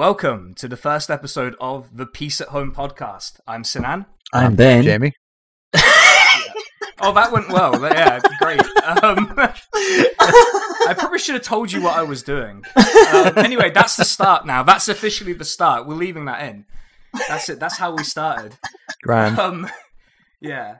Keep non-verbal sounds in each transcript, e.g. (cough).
Welcome to the first episode of the Peace at Home podcast. I'm Sinan. I'm Ben. Jamie. (laughs) Oh, that went well. Yeah, great. Um, (laughs) I probably should have told you what I was doing. Um, anyway, that's the start now. That's officially the start. We're leaving that in. That's it. That's how we started. Grand. Um, yeah,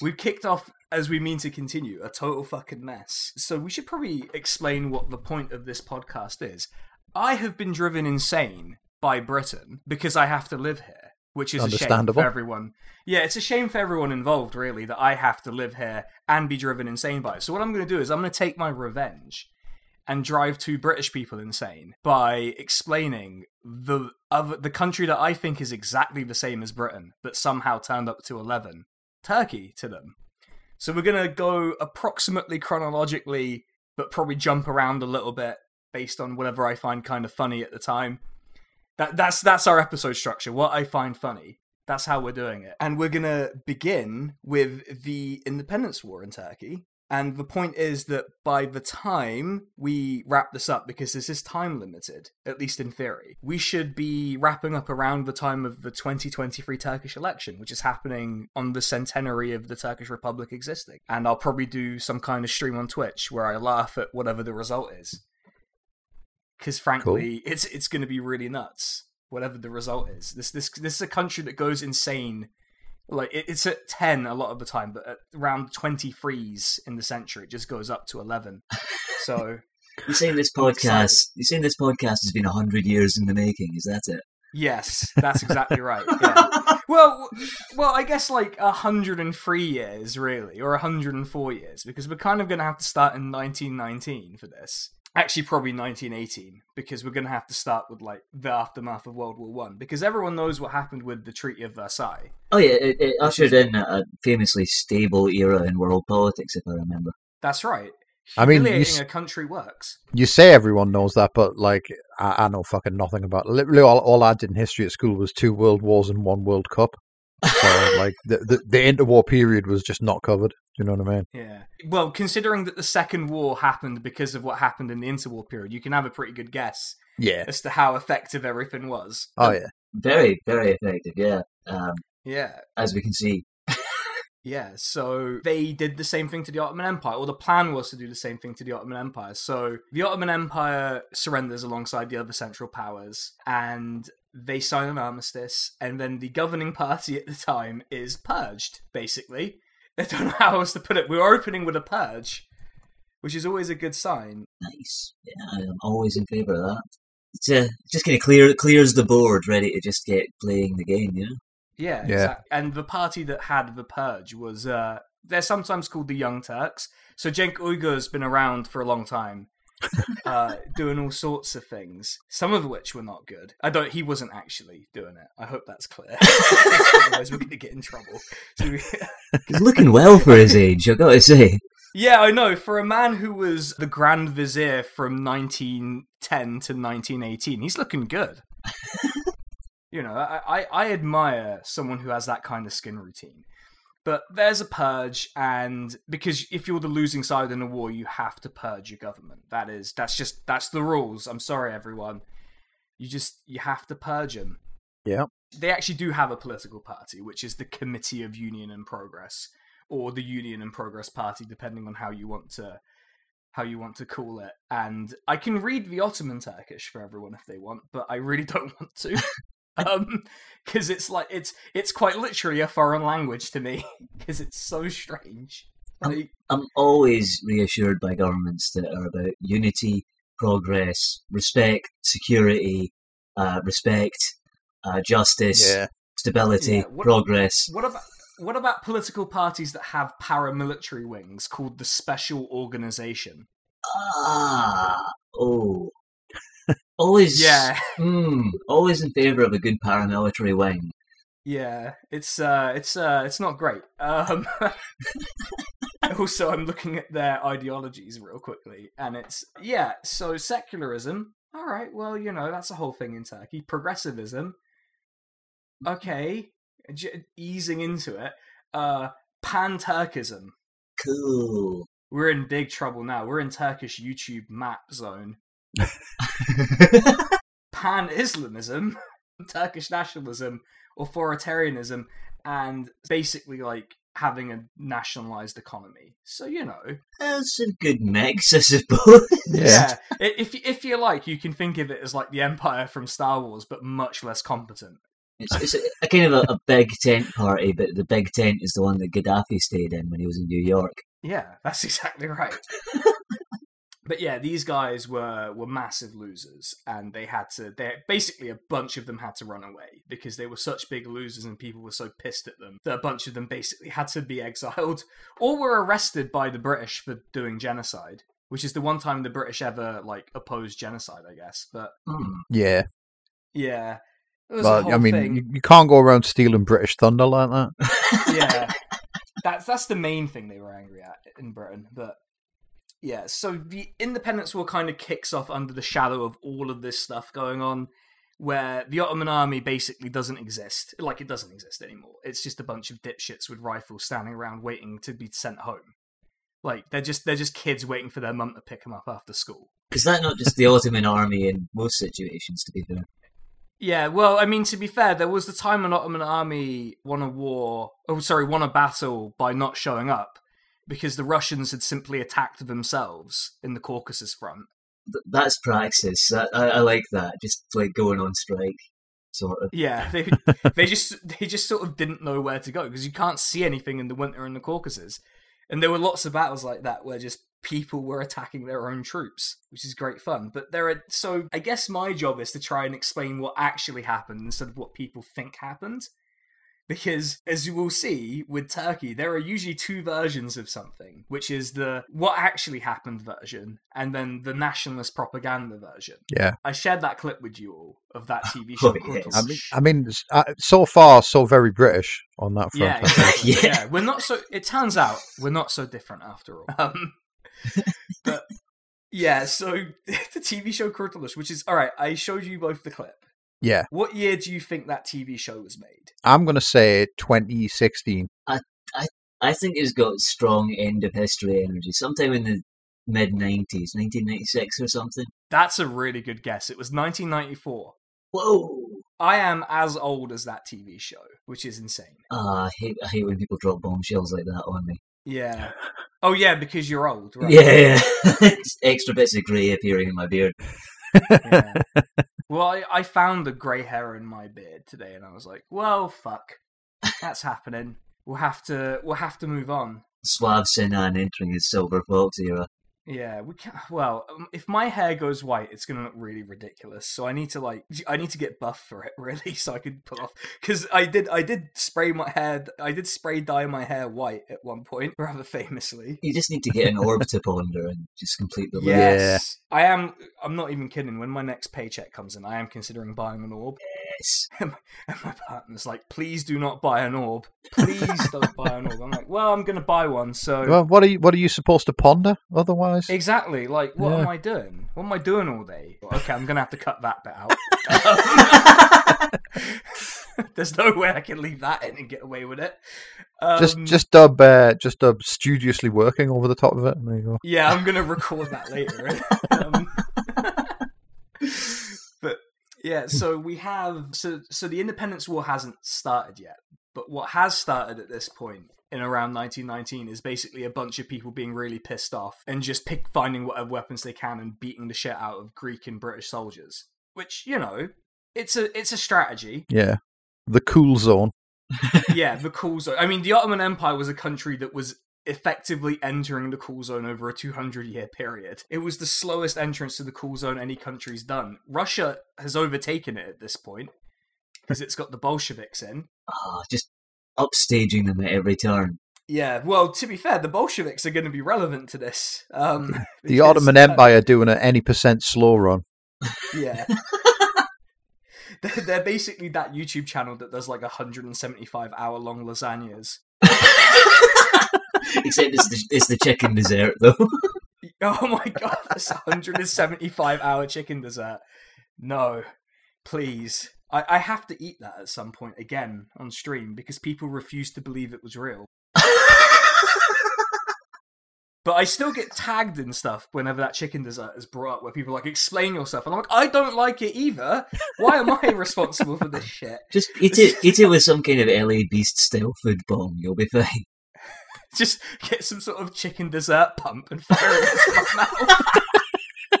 We've kicked off as we mean to continue. A total fucking mess. So we should probably explain what the point of this podcast is. I have been driven insane by Britain because I have to live here, which is a shame for everyone. Yeah, it's a shame for everyone involved, really, that I have to live here and be driven insane by it. So what I'm going to do is I'm going to take my revenge and drive two British people insane by explaining the other, the country that I think is exactly the same as Britain, but somehow turned up to eleven, Turkey, to them. So we're gonna go approximately chronologically, but probably jump around a little bit based on whatever I find kind of funny at the time. That that's that's our episode structure. What I find funny. That's how we're doing it. And we're gonna begin with the independence war in Turkey. And the point is that by the time we wrap this up, because this is time limited, at least in theory, we should be wrapping up around the time of the 2023 Turkish election, which is happening on the centenary of the Turkish Republic existing. And I'll probably do some kind of stream on Twitch where I laugh at whatever the result is. Because frankly, it's it's going to be really nuts, whatever the result is. This this this is a country that goes insane like it, it's at 10 a lot of the time but at around 20 frees in the century it just goes up to 11 so (laughs) You're saying this podcast? You're saying this podcast has been hundred years in the making? Is that it? yes that's exactly (laughs) right yeah. well well i guess like 103 years really or 104 years because we're kind of going to have to start in 1919 for this actually probably 1918 because we're going to have to start with like the aftermath of world war one because everyone knows what happened with the treaty of versailles Oh yeah, it, it ushered in a a famously stable era in world politics, if I remember. that's right I mean, you humiliating s- a country works You say everyone knows that, but like, I, I know fucking nothing about. Literally, all, all I did in history at school was two world wars and one World Cup. So, (laughs) like, the, the the interwar period was just not covered. Do you know what I mean? Yeah. Well, considering that the Second War happened because of what happened in the interwar period, you can have a pretty good guess Yeah. as to how effective everything was. Oh yeah. Very, very effective. Yeah, um, Yeah. as we can see. Yeah. So they did the same thing to the Ottoman Empire, or the plan was to do the same thing to the Ottoman Empire. So the Ottoman Empire surrenders alongside the other Central Powers, and they sign an armistice, and then the governing party at the time is purged, basically. I don't know how else to put it. We're opening with a purge, which is always a good sign. Nice. Yeah, I'm always in favour of that. It's uh, just kind of clear clears the board, ready to just get playing the game. You know. Yeah, Yeah. exact- And the party that had the purge was uh they're sometimes called the Young Turks. So Cenk Uygur's been around for a long time. (laughs) uh, doing all sorts of things, some of which were not good. I don't. He wasn't actually doing it. I hope that's clear. (laughs) Otherwise, we're going to get in trouble. (laughs) He's looking well for his age. I gotta say. yeah, I know. For a man who was the Grand Vizier from 1910 to 1918, he's looking good. you know, I, I, I admire someone who has that kind of skin routine. But there's a purge, and because if you're the losing side in a war, you have to purge your government. That is, that's just that's the rules. I'm sorry, everyone. You just you have to purge them. Yeah. They actually do have a political party, which is the Committee of Union and Progress, or the Union and Progress Party, depending on how you want to how you want to call it. And I can read the Ottoman Turkish for everyone if they want, but I really (laughs) don't want to. (laughs) um because it's like it's it's quite literally a foreign language to me (laughs) because it's so strange Like, I'm always reassured by governments that are about unity, progress, respect, security, uh, respect, uh, justice, Yeah. stability, Yeah, what- progress. what about what about political parties that have paramilitary wings called the special organization Ah, oh. Always, yeah. Hmm, always in favour of a good paramilitary wing. yeah it's uh it's uh it's not great. Um (laughs) also i'm looking at their ideologies real quickly and it's yeah so secularism all right well you know that's a whole thing in turkey. Progressivism okay j- easing into it uh pan-turkism. Cool. we're in big trouble now. We're in turkish youtube map zone (laughs) pan Islamism, Turkish nationalism, authoritarianism, and basically like having a nationalized economy. So you know, That's a good mix, I suppose. yeah. If if you like, you can think of it as like the Empire from Star Wars, but much less competent. It's, it's a, a kind of a, a big tent party, but the big tent is the one that Gaddafi stayed in when he was in New York. Yeah, that's (laughs) exactly right. (laughs) but yeah, these guys were were massive losers, and they had to. They basically a bunch of them had to run away because they were such big losers, and people were so pissed at them that a bunch of them basically had to be exiled or were arrested by the British for doing genocide. Which is the one time the British ever like opposed genocide, I guess. But Hmm. Yeah, yeah, it but I mean, thing. you, you can't go around stealing British thunder like that. yeah, (laughs) that's that's the main thing they were angry at in Britain. But yeah, so the Independence War kind of kicks off under the shadow of all of this stuff going on, where the Ottoman army basically doesn't exist. Like it doesn't exist anymore. It's just a bunch of dipshits with rifles standing around waiting to be sent home. Like they're just they're just kids waiting for their mum to pick them up after school. Is that not just the Ottoman army in most situations, to be fair? Yeah, well, I mean, to be fair, there was the time an Ottoman army won a war, oh, sorry, won a battle by not showing up because the Russians had simply attacked themselves in the Caucasus front. That's praxis. I, I like that. Just like going on strike, sort of. Yeah, (laughs) they they just they just sort of didn't know where to go because you can't see anything in the winter in the Caucasus, and there were lots of battles like that where just people were attacking their own troops, which is great fun. But there are so I guess my job is to try and explain what actually happened instead of what people think happened. Because as you will see with Turkey, there are usually two versions of something, which is the what actually happened version and then the nationalist propaganda version. Yeah, I shared that clip with you all of that (laughs) TV show. Oh, Kurtuluş. I mean, I mean, uh, so far, so very British on that front. Yeah, exactly. Yeah. yeah. (laughs) We're not so. It turns out we're not so different after all. Um, but yeah, so (laughs) the TV show Kurtuluş, which is all right. I showed you both the clip. Yeah. What year do you think that TV show was made? I'm gonna say 2016. I I, I think it's got strong end of history energy. Sometime in the mid 90s, 1996 or something. That's a really good guess. It was 1994. Whoa! I am as old as that TV show, which is insane. Ah, I hate, I hate when people drop bombshells like that on me. Yeah. Oh yeah, because you're old, right? Yeah, yeah. (laughs) Extra bits of grey appearing in my beard. Yeah. (laughs) well, I, I found the grey hair in my beard today, and I was like, "Well, fuck, that's happening. We'll have to we'll have to move on." Suave Sinan entering his Silver Fox era. Yeah, we can. (sighs) Well, um, if my hair goes white, it's gonna look really ridiculous. So I need to like, (laughs) I need to get buff for it, (laughs) really, so I can pull off. Because I did, I did spray my hair, I did spray dye my hair white at one point, (laughs) rather famously. You just need to get an orb to ponder and just complete the look. Yes, I am. I'm not even kidding. When my next paycheck comes in, I am considering buying an orb. Yes. (laughs) And my partner's like, please do not buy an orb. Please don't buy an orb. I'm like, well, I'm going to buy one. So. (laughs) Well, what are you? What are you supposed to ponder otherwise? Exactly. Like, what Yeah. am I doing? What am I doing all day? Okay, I'm going to have to cut that bit out. (laughs) There's no way I can leave that in and get away with it. Um, just, just dub, uh, just dub studiously working over the top of it. There you go. Yeah, I'm going to record that later. um, but yeah, so we have so so the Independence War hasn't started yet, but what has started at this point in around 1919 is basically a bunch of people being really pissed off and just pick finding whatever weapons they can and beating the shit out of Greek and British soldiers. Which you know, it's a it's a strategy. Yeah, the cool zone. (laughs) yeah, the cool zone. I mean, the Ottoman Empire was a country that was effectively entering the cool zone over a 200 year period. It was the slowest entrance to the cool zone any country's done. Russia has overtaken it at this point because it's got the Bolsheviks in. Ah, just upstaging them at every turn. Yeah, well, to be fair, the Bolsheviks are going to be relevant to this. Um, (laughs) The because, Ottoman uh, Empire doing an any percent slow run. Yeah. (laughs) (laughs) They're, they're basically that YouTube channel that does like 175 hour long lasagnas. Except it's the, it's the chicken dessert, though. (laughs) Oh my god, this 175 hour chicken dessert. No, please. I, I have to eat that at some point again on stream because people refuse to believe it was real. But I still get tagged in stuff whenever that chicken dessert is brought up, where people are like explain yourself, and I'm like, I don't like it either. Why am I responsible for this shit? Just eat it, eat it with some kind of LA Beast style food bomb. You'll be fine. (laughs) Just get some sort of chicken dessert pump and fire it into my mouth. (laughs)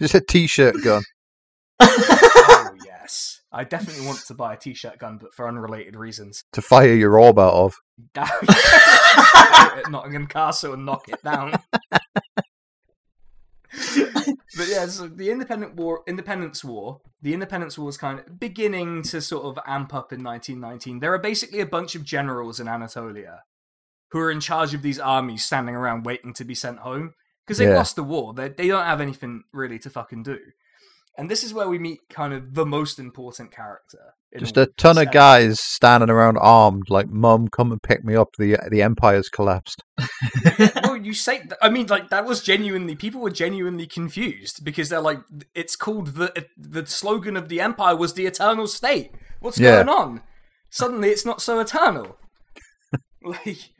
Just a t-shirt gun. oh yes, I definitely want to buy a t-shirt gun, but for unrelated reasons. to fire your orb out of. (laughs) At Nottingham Castle and knock it down. but yeah, so the Independent War, Independence War, the Independence War was kind of beginning to sort of amp up in 1919. There are basically a bunch of generals in Anatolia who are in charge of these armies standing around waiting to be sent home because they Yeah. lost the war. They they don't have anything really to fucking do. And this is where we meet kind of the most important character. Just a ton of guys standing around armed, like, "Mum, come and pick me up. The the empire's collapsed." (laughs) (laughs) well, you say. I mean, like that was genuinely. People were genuinely confused because they're like, it's called the uh, the slogan of the empire was the eternal state. What's Yeah. going on? Suddenly, it's not so eternal. (laughs) like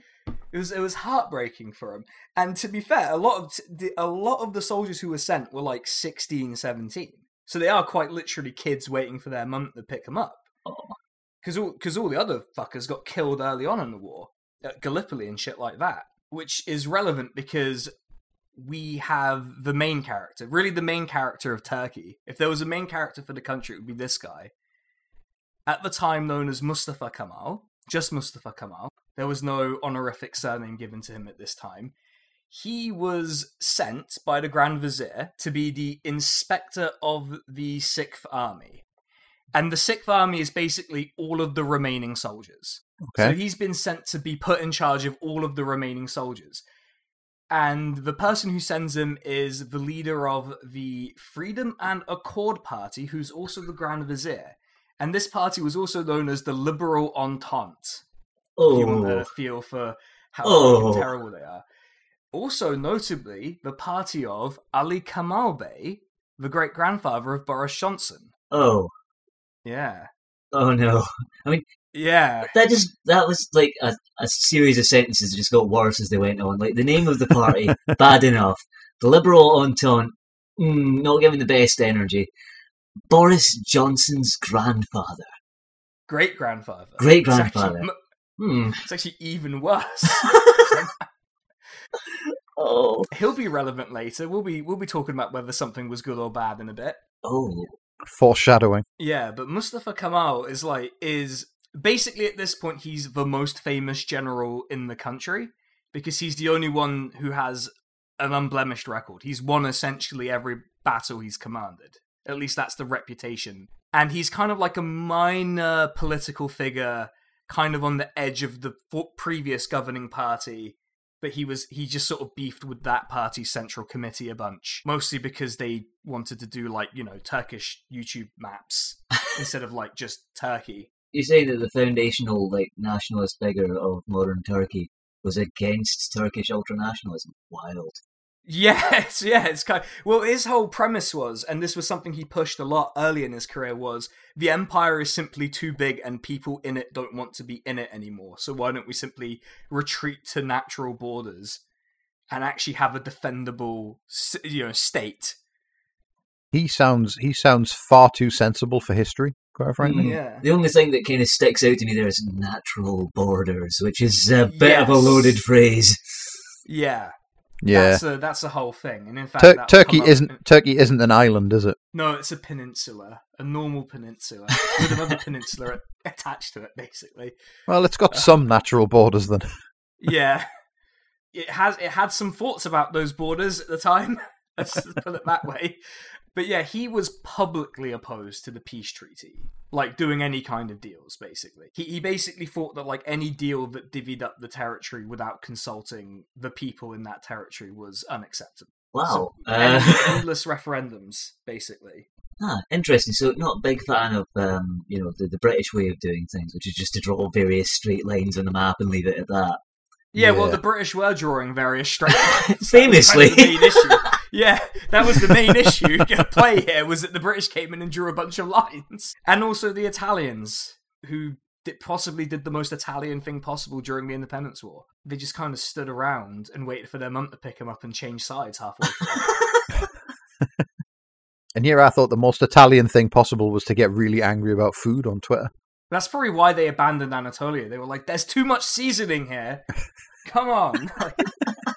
it was, it was heartbreaking for him. And to be fair, a lot of the, a lot of the soldiers who were sent were like 16, 17. So they are quite literally kids waiting for their mum to pick them up. Because all, cause all the other fuckers got killed early on in the war, at Gallipoli and shit like that. Which is relevant because we have the main character, really the main character of Turkey. If there was a main character for the country, it would be this guy. At the time known as Mustafa Kemal, just Mustafa Kemal. There was no honorific surname given to him at this time. He was sent by the Grand Vizier to be the inspector of the Sixth Army. And the Sixth Army is basically all of the remaining soldiers. So he's been sent to be put in charge of all of the remaining soldiers. And the person who sends him is the leader of the Freedom and Accord Party, who's also the Grand Vizier. And this party was also known as the Liberal Entente. If you want Oh, to feel for how Oh. terrible they are. Also, notably, the party of Ali Kemal Bey, the great grandfather of Boris Johnson. oh, Yeah. oh no! I mean, yeah. That just that was like a, a series of sentences that just got worse as they went on. Like the name of the party, (laughs) bad enough. The Liberal Entente, mm, not giving the best energy. Boris Johnson's grandfather, Great grandfather. great grandfather. Hmm. It's actually even worse. (laughs) (laughs) Oh, He'll be relevant later. We'll be we'll be talking about whether something was good or bad in a bit. oh, Foreshadowing. Yeah, but Mustafa Kemal is like is basically at this point he's the most famous general in the country because he's the only one who has an unblemished record. He's won essentially every battle he's commanded. At least that's the reputation. And he's kind of like a minor political figure kind of on the edge of the previous governing party but he was he just sort of beefed with that party's central committee a bunch mostly because they wanted to do like you know turkish youtube maps (laughs) instead of like just turkey you say that the foundational like nationalist figure of modern Turkey was against Turkish ultranationalism. Wild. Yes (laughs) yeah it's kind well his whole premise was and this was something he pushed a lot early in his career was the empire is simply too big and people in it don't want to be in it anymore so why don't we simply retreat to natural borders and actually have a defendable s- you know state He sounds he sounds far too sensible for history, quite frankly. Mm. yeah The only thing that kind of sticks out to me there is natural borders, which is a bit of a loaded phrase. yeah Yeah. That's a that's a whole thing, and in fact, Tur- Turkey isn't in- Turkey isn't an island, is it? no, it's a peninsula, a normal peninsula with another (laughs) peninsula attached to it, basically. Well, it's got uh, some natural borders then. Yeah, it has it had some thoughts about those borders at the time. (laughs) Let's put it that way. But yeah, he was publicly opposed to the peace treaty, like doing any kind of deals. Basically, he he basically thought that like any deal that divvied up the territory without consulting the people in that territory was unacceptable. Wow. So, Uh, end- endless (laughs) referendums, basically. ah, interesting. So, not a big fan of um, you know the, the British way of doing things, which is just to draw various straight lines on the map and leave it at that. Yeah, well, the British were drawing various straight lines. (laughs) Famously. Kind of the main issue. Yeah, that was the main issue (laughs) at play here was that the British came in and drew a bunch of lines, and also the Italians who did, possibly did the most Italian thing possible during the Independence War. They just kind of stood around and waited for their mum to pick them up and change sides halfway through. (laughs) And here I thought the most Italian thing possible was to get really angry about food on Twitter. That's probably why they abandoned Anatolia. They were like, "There's too much seasoning here. Come on." (laughs)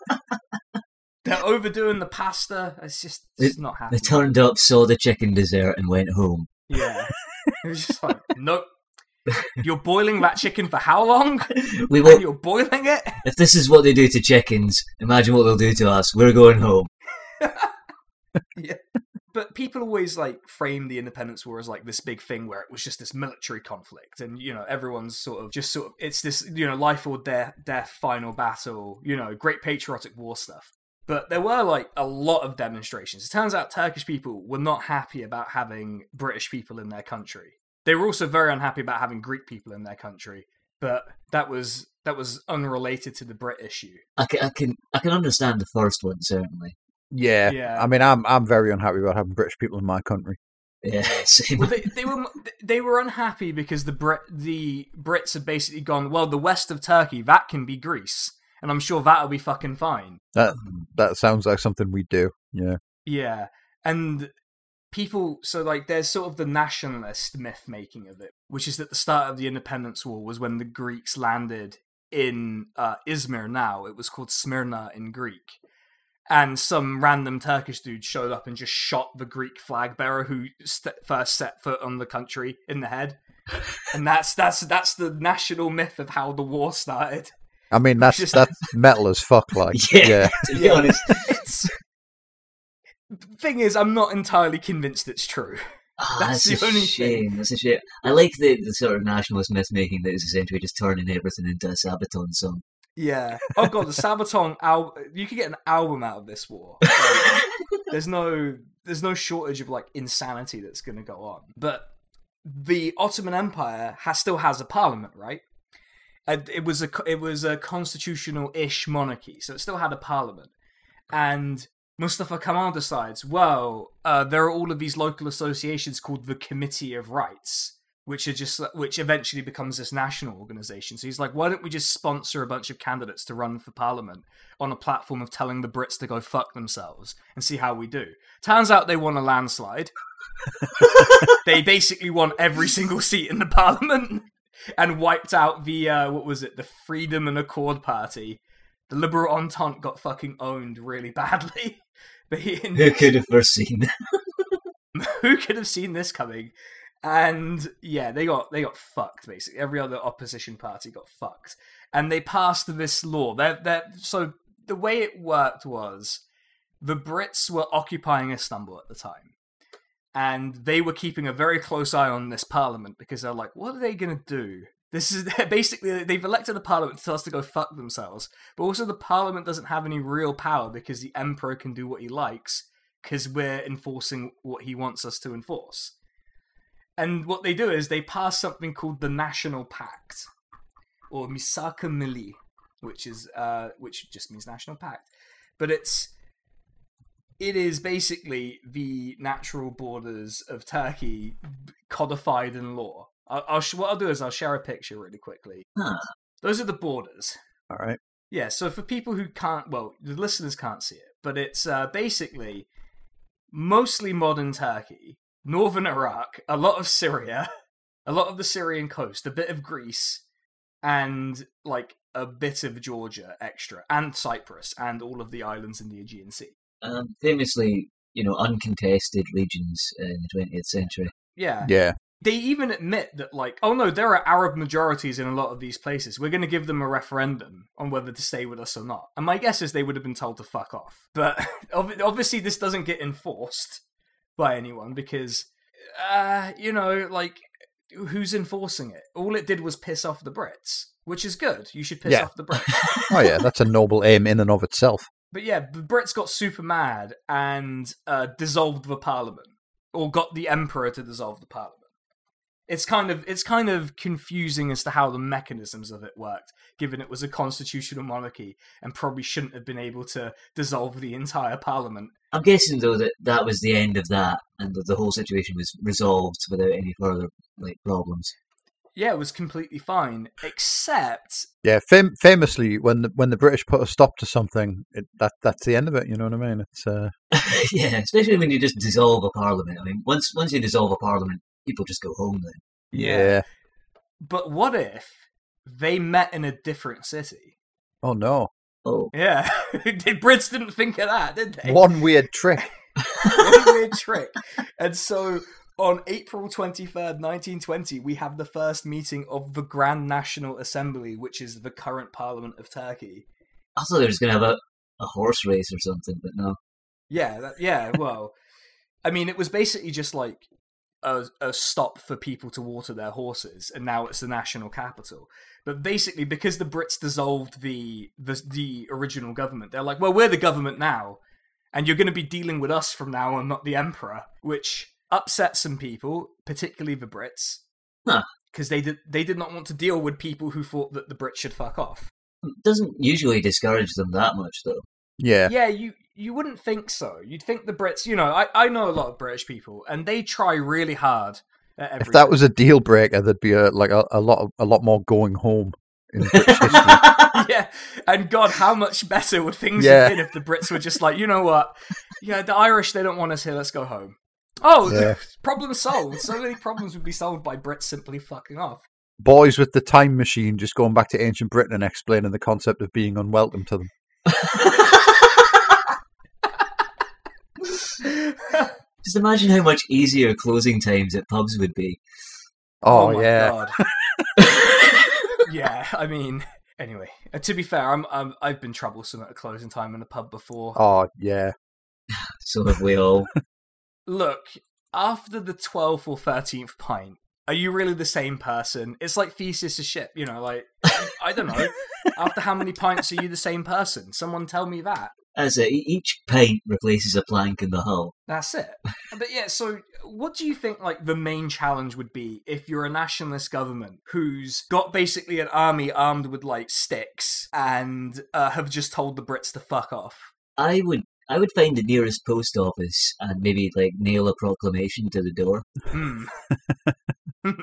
They're overdoing the pasta. It's just it's not happening. They turned up, saw the chicken dessert, and went home. Yeah. (laughs) It was just like, nope. You're boiling that chicken for how long? (laughs) We will. you're boiling it? If this is what they do to chickens, imagine what they'll do to us. We're going home. (laughs) yeah. But people always like frame the independence war as like this big thing where it was just this military conflict and you know everyone's sort of just sort of it's this you know life or death death final battle, you know, great patriotic war stuff. But there were like a lot of demonstrations. It turns out Turkish people were not happy about having British people in their country. They were also very unhappy about having Greek people in their country. But that was that was unrelated to the Brit issue. I can, I can, I can understand the first one certainly. Yeah. Yeah. I mean, I'm I'm very unhappy about having British people in my country. Yeah, (laughs) same. Well, they, they were they were unhappy because the Brit the Brits had basically gone. Well, the west of Turkey that can be Greece, and I'm sure that'll be fucking fine. That that sounds like something we do. Yeah. Yeah, and people. So like, there's sort of the nationalist myth making of it, which is that the start of the Independence War was when the Greeks landed in uh, Izmir. Now it was called Smyrna in Greek. And some random Turkish dude showed up and just shot the Greek flag bearer who st- first set foot on the country in the head. And that's that's that's the national myth of how the war started. I mean, that's Just- that's metal as fuck. Like, (laughs) Yeah. yeah. to be honest, It's thing is, I'm not entirely convinced it's true. Ah, That's that's, the a only shame. That's a shame. I like the, the sort of nationalist myth making that is essentially just turning everything into a Sabaton song. Yeah. Oh god, the Sabaton al- You could get an album out of this war. Like, (laughs) there's no there's no shortage of like insanity that's going to go on. But the Ottoman Empire has still has a parliament, right? It was a it was a constitutional-ish monarchy, so it still had a parliament. And Mustafa Kemal decides, well, uh, there are all of these local associations called the Committee of Rights, which are just which eventually becomes this national organization. So he's like, why don't we just sponsor a bunch of candidates to run for parliament on a platform of telling the Brits to go fuck themselves and see how we do? Turns out they won a landslide. (laughs) they basically won every single seat in the parliament and wiped out the uh, what was it, the Freedom and Accord Party. The Liberal Entente got fucking owned really badly. (laughs) Who could have foreseen? (laughs) who could have seen this coming? And yeah, they got they got fucked basically. Every other opposition party got fucked, and they passed this law. They're, they're, so the way it worked was the Brits were occupying Istanbul at the time, and they were keeping a very close eye on this parliament because they're like, what are they going to do? This is (laughs) basically they've elected a parliament to tell us to go fuck themselves, but also the parliament doesn't have any real power because the emperor can do what he likes because we're enforcing what he wants us to enforce. And what they do is they pass something called the National Pact, or Misak-ı Milli, which is uh, which just means National Pact, but it's it is basically the natural borders of Turkey codified in law. I'll, I'll sh- what I'll do is I'll share a picture really quickly. Ah. Those are the borders. All right. Yeah, so for people who can't, well, the listeners can't see it, but it's uh, basically mostly modern Turkey, northern Iraq, a lot of Syria, a lot of the Syrian coast, a bit of Greece, and like a bit of Georgia extra, and Cyprus, and all of the islands in the Aegean Sea. Um, famously, you know, uncontested regions in the 20th century. Yeah. Yeah. They even admit that, like, oh no, there are Arab majorities in a lot of these places. We're going to give them a referendum on whether to stay with us or not. And my guess is they would have been told to fuck off. But (laughs) obviously, this doesn't get enforced by anyone because, uh, you know, like, who's enforcing it? All it did was piss off the Brits, which is good. You should piss Yeah. off the Brits. (laughs) Oh yeah, that's a noble aim in and of itself. But yeah, the Brits got super mad and uh, dissolved the parliament, or got the emperor to dissolve the parliament. It's kind of it's kind of confusing as to how the mechanisms of it worked, given it was a constitutional monarchy and probably shouldn't have been able to dissolve the entire parliament. I'm guessing though that that was the end of that, and that the whole situation was resolved without any further like problems. Yeah, it was completely fine, except Yeah, fam- famously, when the, when the British put a stop to something, it, that that's the end of it. You know what I mean? It's uh, (laughs) yeah, especially when you just dissolve a parliament. I mean, once once you dissolve a parliament, people just go home then. yeah. But what if they met in a different city? Oh no, Oh, Yeah, (laughs) the Brits didn't think of that, did they? one weird trick. (laughs) What a weird trick. And so on April 23rd, 1920, we have the first meeting of the Grand National Assembly, which is the current parliament of Turkey. I thought they was going to have a, a horse race or something, but no. Yeah, that, yeah, well, I mean, it was basically just like a, a stop for people to water their horses, and now it's the national capital. But basically, because the Brits dissolved the the, the original government, they're like, well, we're the government now, and you're going to be dealing with us from now on, not the emperor, which upset some people, particularly the Brits, Huh. because they did they did not want to deal with people who thought that the Brits should fuck off. It doesn't usually discourage them that much, though. Yeah, Yeah, you you wouldn't think so. You'd think the Brits, you know, I, I know a lot of British people, and they try really hard at if that was a deal breaker, there'd be a like a, a lot of, a lot more going home in (laughs) British history. (laughs) yeah, and God, how much better would things Yeah. have been if the Brits were just like, you know what? Yeah, the Irish they don't want us here. Let's go home. Oh, Yeah. (laughs) problem solved. So many problems would be solved by Brits simply fucking off. Boys with the time machine just going back to ancient Britain and explaining the concept of being unwelcome to them. (laughs) Just imagine how much easier closing times at pubs would be. Oh, my yeah, God. (laughs) yeah. I mean, anyway. uh, to be fair, I'm, I'm I've been troublesome at a closing time in a pub before. oh yeah. (sighs) So have we all. Look, after the 12th or 13th pint, are you really the same person? It's like Thesis of ship, you know, like, I don't know. (laughs) After how many pints are you the same person? Someone tell me that. As it, each pint replaces a plank in the hull. That's it. But yeah, so what do you think like the main challenge would be if you're a nationalist government who's got basically an army armed with like sticks and uh, have just told the Brits to fuck off? I would I would find the nearest post office and maybe like nail a proclamation to the door. Hmm. (laughs)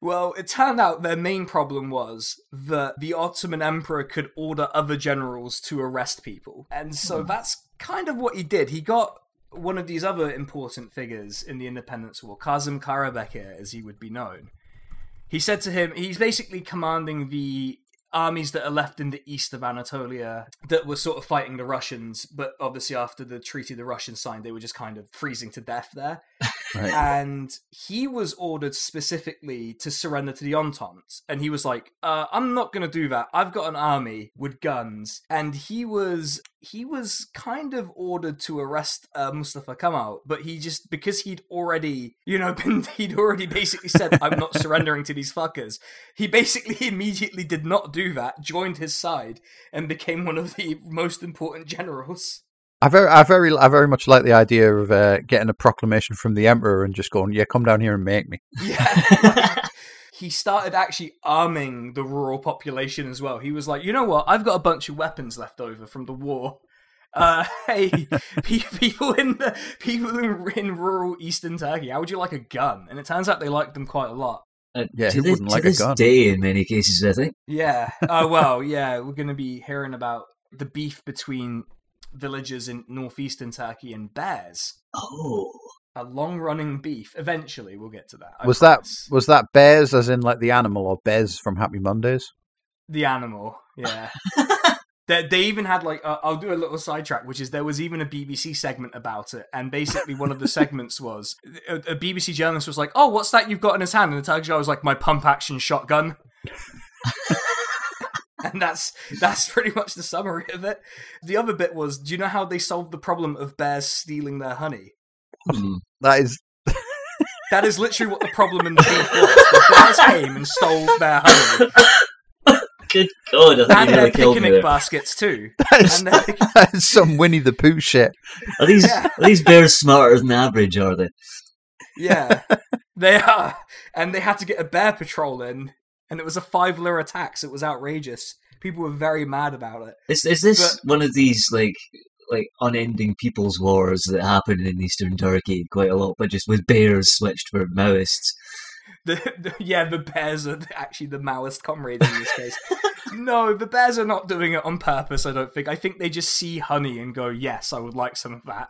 well, it turned out their main problem was that the Ottoman Emperor could order other generals to arrest people. And so that's kind of what he did. He got one of these other important figures in the independence war, Kazim Karabekir, as he would be known. He said to him, he's basically commanding the armies that are left in the east of Anatolia that were sort of fighting the Russians, but obviously after the treaty the Russians signed, they were just kind of freezing to death there (laughs) Right. and he was ordered specifically to surrender to the Entente. And he was like, uh, "I'm not going to do that. I've got an army with guns." And he was he was kind of ordered to arrest uh, Mustafa Kemal, but he just because he'd already you know (laughs) been he'd already basically said, "I'm not surrendering to these fuckers." He basically (laughs) immediately did not do that, joined his side, and became one of the most important generals. I very, I very, I very much like the idea of uh, getting a proclamation from the emperor and just going, "Yeah, come down here and make me." (laughs) Yeah. He started actually arming the rural population as well. He was like, you know what? I've got a bunch of weapons left over from the war. (laughs) Uh, hey, (laughs) people in the people in, in rural eastern Turkey, how would you like a gun? And it turns out they liked them quite a lot. Uh, Yeah, to who this, wouldn't to like a gun? day, in many cases, I think. Yeah. Oh (laughs) well. Yeah. We're going to be hearing about the beef between villagers in northeastern Turkey and bears. Oh, A long-running beef. Eventually, we'll get to that. I was that was that bears as in like the animal or Bez from Happy Mondays? The animal, yeah. (laughs) they, they even had like uh, I'll do a little sidetrack, which is there was even a BBC segment about it, and basically one of the segments was a, a BBC journalist was like, "Oh, what's that you've got in his hand?" And the guy was like, "My pump action shotgun." (laughs) and that's that's pretty much the summary of it. The other bit was, do you know how they solved the problem of bears stealing their honey? Hmm. (laughs) That is That is literally what the problem in the beef was. The bears came and stole their honey. (laughs) good God, I And think you their really killed me picnic baskets too. (laughs) that is, And they're- that is some Winnie the Pooh shit. Are these Yeah. are these bears smarter than average? Are they? Yeah, they are. And they had to get a bear patrol in, and it was a five lira tax. It was outrageous. People were very mad about it. Is is this one of these like like unending people's wars that happen in eastern Turkey quite a lot, but just with bears switched for Maoists? (laughs) the, the yeah, the bears are actually the Maoist comrades in this case. (laughs) no, the bears are not doing it on purpose. I don't think. I think they just see honey and go, "Yes, I would like some of that."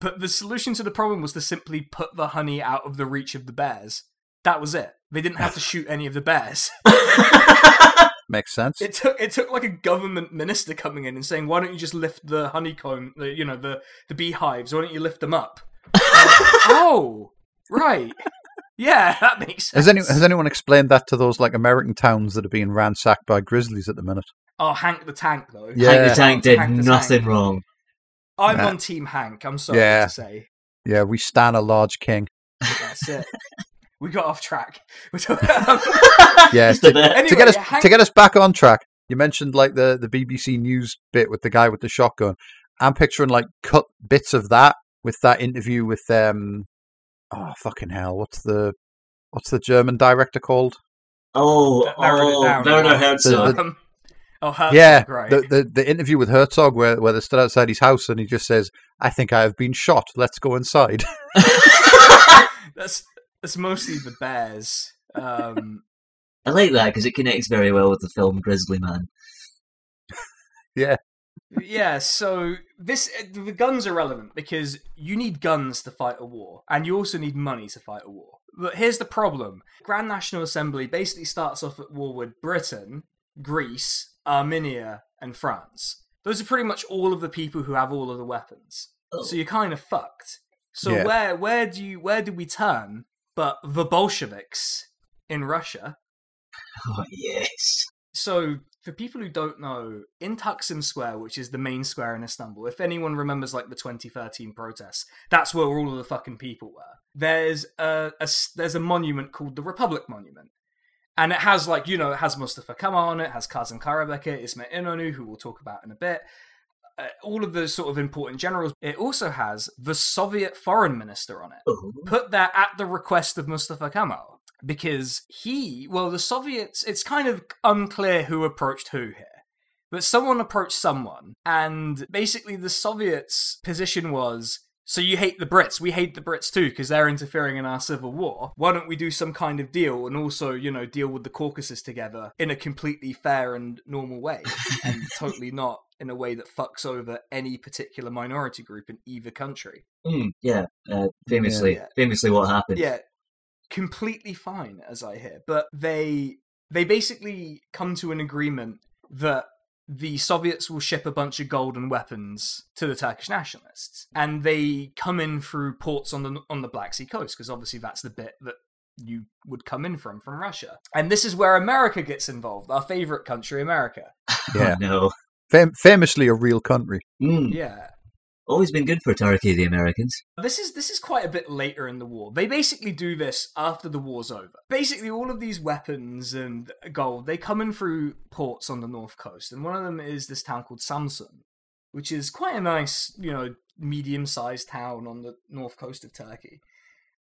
But the solution to the problem was to simply put the honey out of the reach of the bears. That was it. They didn't have to (laughs) shoot any of the bears. Makes sense. It took it took like a government minister coming in and saying, "Why don't you just lift the honeycomb, the, you know, the the beehives? Why don't you lift them up?" (laughs) oh, right. Yeah, that makes sense. Has, any, has anyone explained that to those like American towns that are being ransacked by grizzlies at the minute? Oh, Hank the Tank though. Yeah. Hank the Tank did Hank the nothing Tank. wrong. I'm Nah. on Team Hank. I'm sorry Yeah. to say. Yeah, we stand a large king. That's it. (laughs) (laughs) we got off track. (laughs) We're talking- (laughs) Yeah, Just a bit. anyway, to get us Hank, to get us back on track. You mentioned like the the BBC News bit with the guy with the shotgun. I'm picturing like cut bits of that with that interview with um oh fucking hell, what's the what's the German director called? Oh, narrowed it oh, down. Werner The- Herzog. the- um, oh, Herzog, yeah, right. the, the the interview with Herzog where where they stood outside his house and he just says, "I think I have been shot. Let's go inside." that's that's mostly the bears. Um, I like that because it connects very well with the film Grizzly Man. Yeah. Yeah, so this the guns are relevant because you need guns to fight a war, and you also need money to fight a war. But here's the problem: Grand National Assembly basically starts off at war with Britain, Greece, Armenia, and France. Those are pretty much all of the people who have all of the weapons. Oh. So you're kind of fucked. So Yeah. where where do you where do we turn? But the Bolsheviks in Russia. Oh yes. So for people who don't know, in Taksim Square, which is the main square in Istanbul, if anyone remembers like the 2013 protests, that's where all of the fucking people were. There's a, a there's a monument called the Republic Monument. And it has like, you know, it has Mustafa Kemal on it, it has Kazım Karabekir, Ismet Inonu, who we'll talk about in a bit. Uh, all of the sort of important generals. It also has the Soviet foreign minister on it Oh. put there at the request of Mustafa Kemal because he, well, the Soviets, it's kind of unclear who approached who here. But someone approached someone, and basically the Soviets' position was so you hate the Brits, we hate the Brits too because they're interfering in our civil war. Why don't we do some kind of deal and also, you know, deal with the Caucasus together in a completely fair and normal way (laughs) and totally not in a way that fucks over any particular minority group in either country. Mm, yeah. Uh, famously, Yeah. famously, what happened? yeah completely fine as i hear but they they basically come to an agreement that the soviets will ship a bunch of gold and weapons to the turkish nationalists and they come in through ports on the on the black sea coast because obviously that's the bit that you would come in from from russia. And this is where america gets involved our favorite country america. Yeah, (laughs) Oh, no. Fam- famously a real country. Mm, yeah Always been good for Turkey, the Americans. This is this is quite a bit later in the war. They basically do this after the war's over. Basically, all of these weapons and gold they come in through ports on the north coast, and one of them is this town called Samsun, which is quite a nice, you know, medium-sized town on the north coast of Turkey.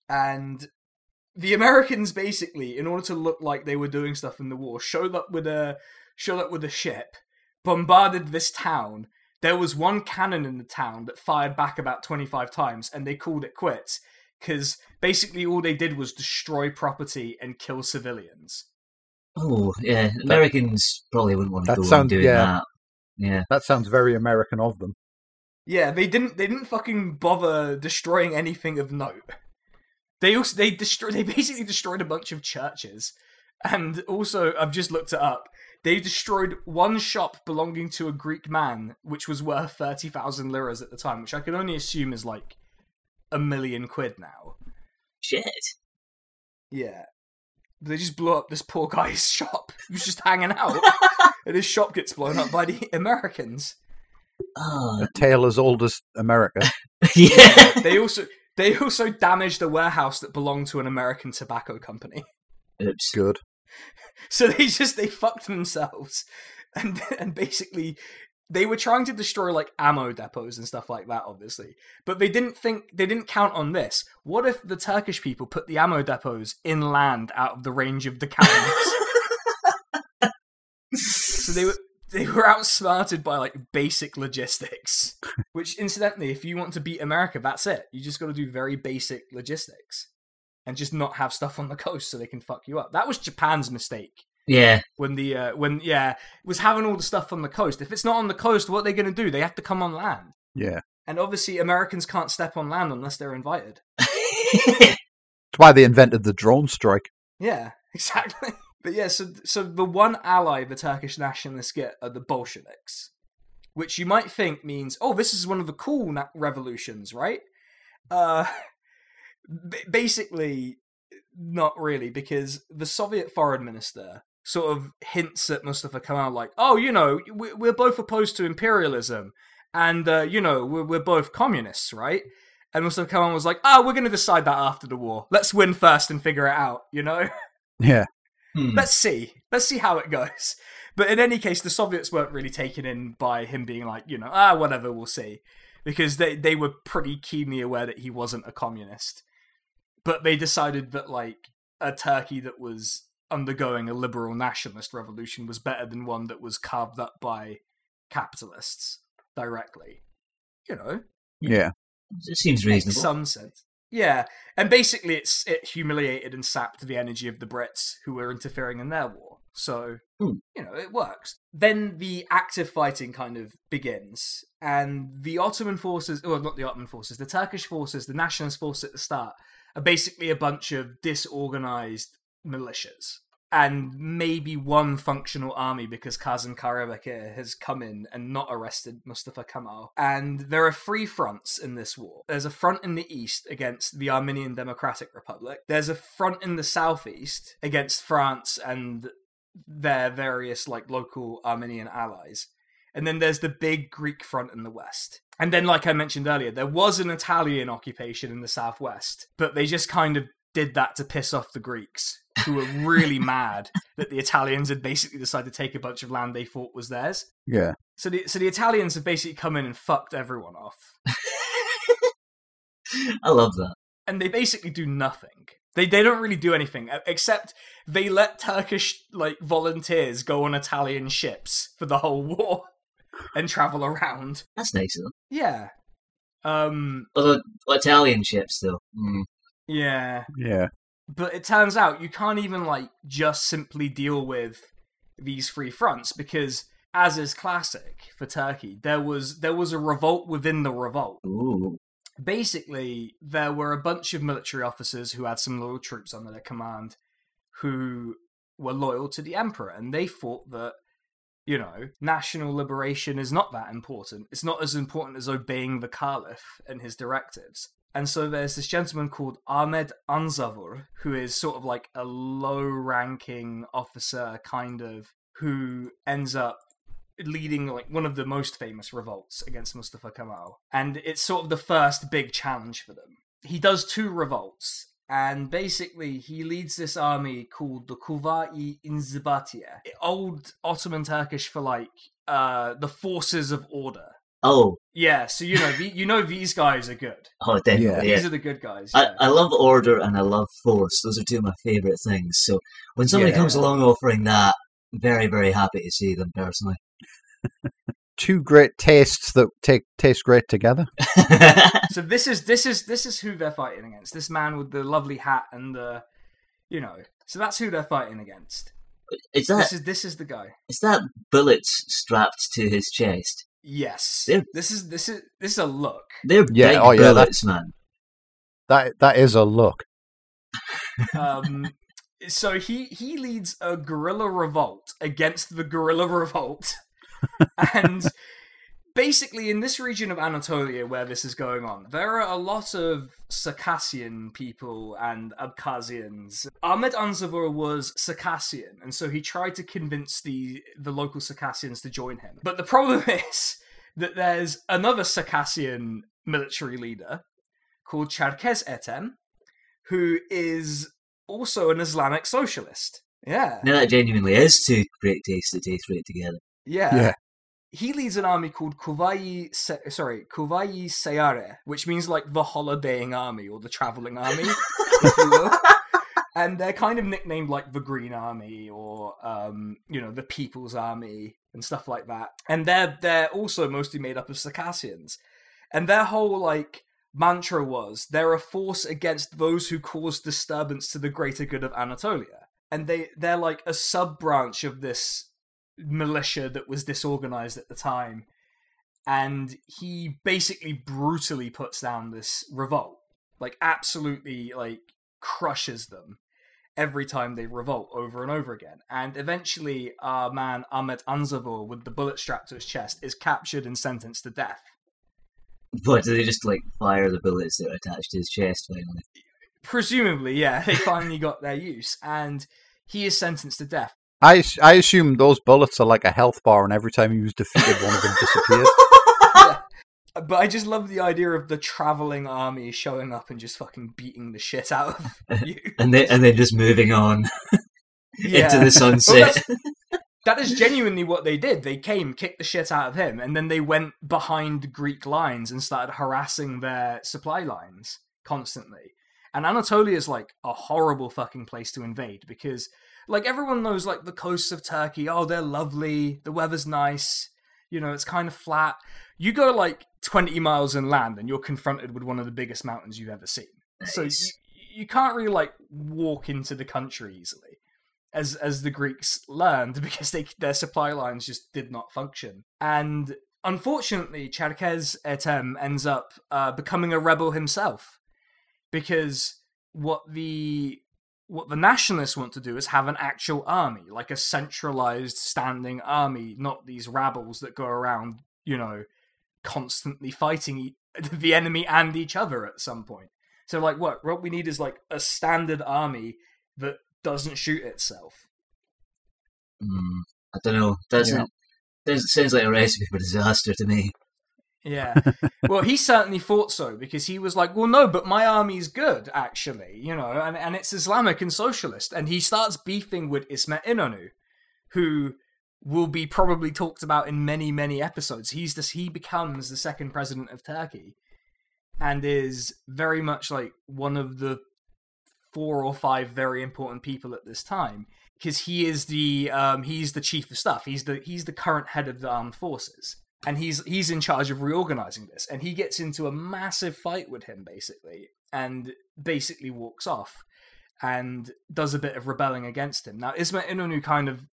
And the Americans basically, in order to look like they were doing stuff in the war, showed up with a showed up with a ship, bombarded this town, there was one cannon in the town that fired back about 25 times and they called it quits because basically all they did was destroy property and kill civilians Oh, yeah. Americans probably wouldn't want to That go on sounds- doing yeah. that. Yeah. That sounds very American of them. yeah they didn't they didn't fucking bother destroying anything of note they also they destroy they basically destroyed a bunch of churches and also i've just looked it up they destroyed one shop belonging to a greek man which was worth 30,000 liras at the time which i can only assume is like a million quid now Shit. Yeah. They just blew up this poor guy's (laughs) shop. He was just hanging out. (laughs) and his shop gets blown up by the Americans. Oh, A tale as old as America. (laughs) yeah. They also they also damaged a warehouse that belonged to an American tobacco company. Oops. Good. (laughs) So they just they fucked themselves. And and basically they were trying to destroy like ammo depots and stuff like that obviously. But they didn't think they didn't count on this. What if the Turkish people put the ammo depots inland out of the range of the cannons? (laughs) So they were they were outsmarted by like basic logistics. Which incidentally, if you want to beat America, that's it. You just got to do very basic logistics. And just not have stuff on the coast so they can fuck you up. That was Japan's mistake Yeah, when the uh, when yeah was having all the stuff on the coast. If it's not on the coast, what are they going to do? They have to come on land. Yeah. And obviously, Americans can't step on land unless they're invited. (laughs) That's why they invented the drone strike. Yeah, (laughs) exactly. But yeah, so so the one ally the Turkish nationalists get are the Bolsheviks, which you might think means, oh, this is one of the cool na- revolutions, right? Uh, (laughs) b- basically, not really, because the Soviet foreign minister sort of hints at Mustafa Kemal like, oh, you know, we- we're both opposed to imperialism, and uh, you know, we're, we're both communists, right? And Mustafa Kemal was like, oh, we're going to decide that after the war. Let's win first and figure it out, you know? Yeah. (laughs) Hmm. Let's see. Let's see how it goes. But in any case, the Soviets weren't really taken in by him being like, you know, ah, whatever, we'll see. Because they, they were pretty keenly aware that he wasn't a communist. But they decided that, like, a Turkey that was undergoing a liberal nationalist revolution was better than one that was carved up by capitalists directly. You know, Yeah. it seems reasonable. some sense. Yeah, and basically, it's it humiliated and sapped the energy of the Brits who were interfering in their war. So Hmm. you know it works. Then the active fighting kind of begins, and the Ottoman forces, well, not the Ottoman forces, the Turkish forces, the nationalist forces at the start, are basically a bunch of disorganized militias. And maybe one functional army because Kazım Karabekir has come in and not arrested Mustafa Kemal. And there are three fronts in this war. There's a front in the east against the Armenian Democratic Republic. There's a front in the southeast against France and their various like local Armenian allies. And then there's the big Greek front in the west. And then, like I mentioned earlier, there was an Italian occupation in the southwest, but they just kind of did that to piss off the Greeks, who were really (laughs) mad that the Italians had basically decided to take a bunch of land they thought was theirs. Yeah. So the so the Italians have basically come in and fucked everyone off, (laughs) I love that. and they basically do nothing. They they don't really do anything except they let Turkish like volunteers go on Italian ships for the whole (laughs) war and travel around. That's nice of them. Yeah. Um. Although Italian ships, though. Mm. Yeah. Yeah. but it turns out you can't even like just simply deal with these three fronts because as is classic for turkey there was there was a revolt within the revolt Ooh. basically there were a bunch of military officers who had some loyal troops under their command who were loyal to the emperor and they thought that you know national liberation is not that important it's not as important as obeying the caliph and his directives and so there's this gentleman called Ahmed Anzavur, who is sort of like a low ranking officer, kind of, who ends up leading like one of the most famous revolts against Mustafa Kemal. And it's sort of the first big challenge for them. He does two revolts, and basically he leads this army called the Kuvayi Inzibatiye, old Ottoman Turkish for like uh, the forces of order. Oh, Yeah, so you know, the, you know these guys are good. oh, definitely. Yeah. Yeah. These are the good guys. I, Yeah. I love order and I love force. Those are two of my favourite things. So when somebody Yeah. comes along offering that, very, very happy to see them personally. Two great tastes that take taste great together. (laughs) (laughs) so this is this is this is who they're fighting against. This man with the lovely hat and the, you know. So that's who they're fighting against. is that This is this is the guy. is that bullets strapped to his chest? Yes. They're- This is this is this is a look. They're Yeah, big oh, yeah, bullets, man. That that is a look. Um, so he he leads a guerrilla revolt against the guerrilla revolt, and basically in this region of Anatolia where this is going on, there are a lot of Circassian people and Abkhazians. Ahmed Anzavur was Circassian, and so he tried to convince the the local Circassians to join him. But the problem (laughs) is that there's another Circassian military leader called Cherkez Etem, who is also an Islamic socialist. Yeah. Now that genuinely is two great tastes that taste great together. Yeah. Yeah. He leads an army called Kuvayi, Se- sorry, Kuvayi Sayare, which means like the holidaying army or the traveling army, if you will. (laughs) And they're kind of nicknamed like the Green Army or, um, you know, the People's Army and stuff like that. And they're they're also mostly made up of Circassians, and their whole like mantra was they're a force against those who cause disturbance to the greater good of Anatolia. And they they're like a sub branch of this militia that was disorganized at the time. And he basically brutally puts down this revolt. Like absolutely like crushes them every time they revolt over and over again. And eventually our man Ahmed Anzavur with the bullet strapped to his chest is captured and sentenced to death. But do they just like fire the bullets that are attached to his chest finally? Presumably, yeah, they finally got their use, and he is sentenced to death. I s- I assume those bullets are like a health bar, and every time he was defeated, one of them disappeared. (laughs) But I just love the idea of the traveling army showing up and just fucking beating the shit out of (laughs) you. and then and then just moving on (laughs) Yeah. into the sunset. that's- that is genuinely what they did. They came, kicked the shit out of him, and then they went behind Greek lines and started harassing their supply lines constantly. And Anatolia is like a horrible fucking place to invade because, like, everyone knows, like, the coasts of Turkey, oh, they're lovely, the weather's nice, you know, it's kind of flat. You go, like, 20 miles inland and you're confronted with one of the biggest mountains you've ever seen. So you, you can't really, like, walk into the country easily as as the Greeks learned (laughs) because they their supply lines just did not function. And unfortunately, Cherkez Etem ends up uh, becoming a rebel himself because what the what the nationalists want to do is have an actual army, like a centralized standing army, not these rabbles that go around, you know, constantly fighting (laughs) the enemy and each other at some point. So like what what we need is like a standard army that doesn't shoot itself. Mm, I don't know. Doesn't doesn't sounds like a recipe for disaster to me. Yeah. (laughs) well, he certainly thought so because he was like, well, no, but my army's good, actually, you know, and, and it's Islamic and socialist. And he starts beefing with Ismet Inonu, who will be probably talked about in many, many episodes. He's this, he becomes the second president of Turkey and is very much like one of the four or five very important people at this time because he is the um, he's the chief of staff. He's the he's the current head of the armed forces, and he's he's in charge of reorganizing this. And he gets into a massive fight with him basically, and basically walks off and does a bit of rebelling against him. Now Ismet Inonu kind of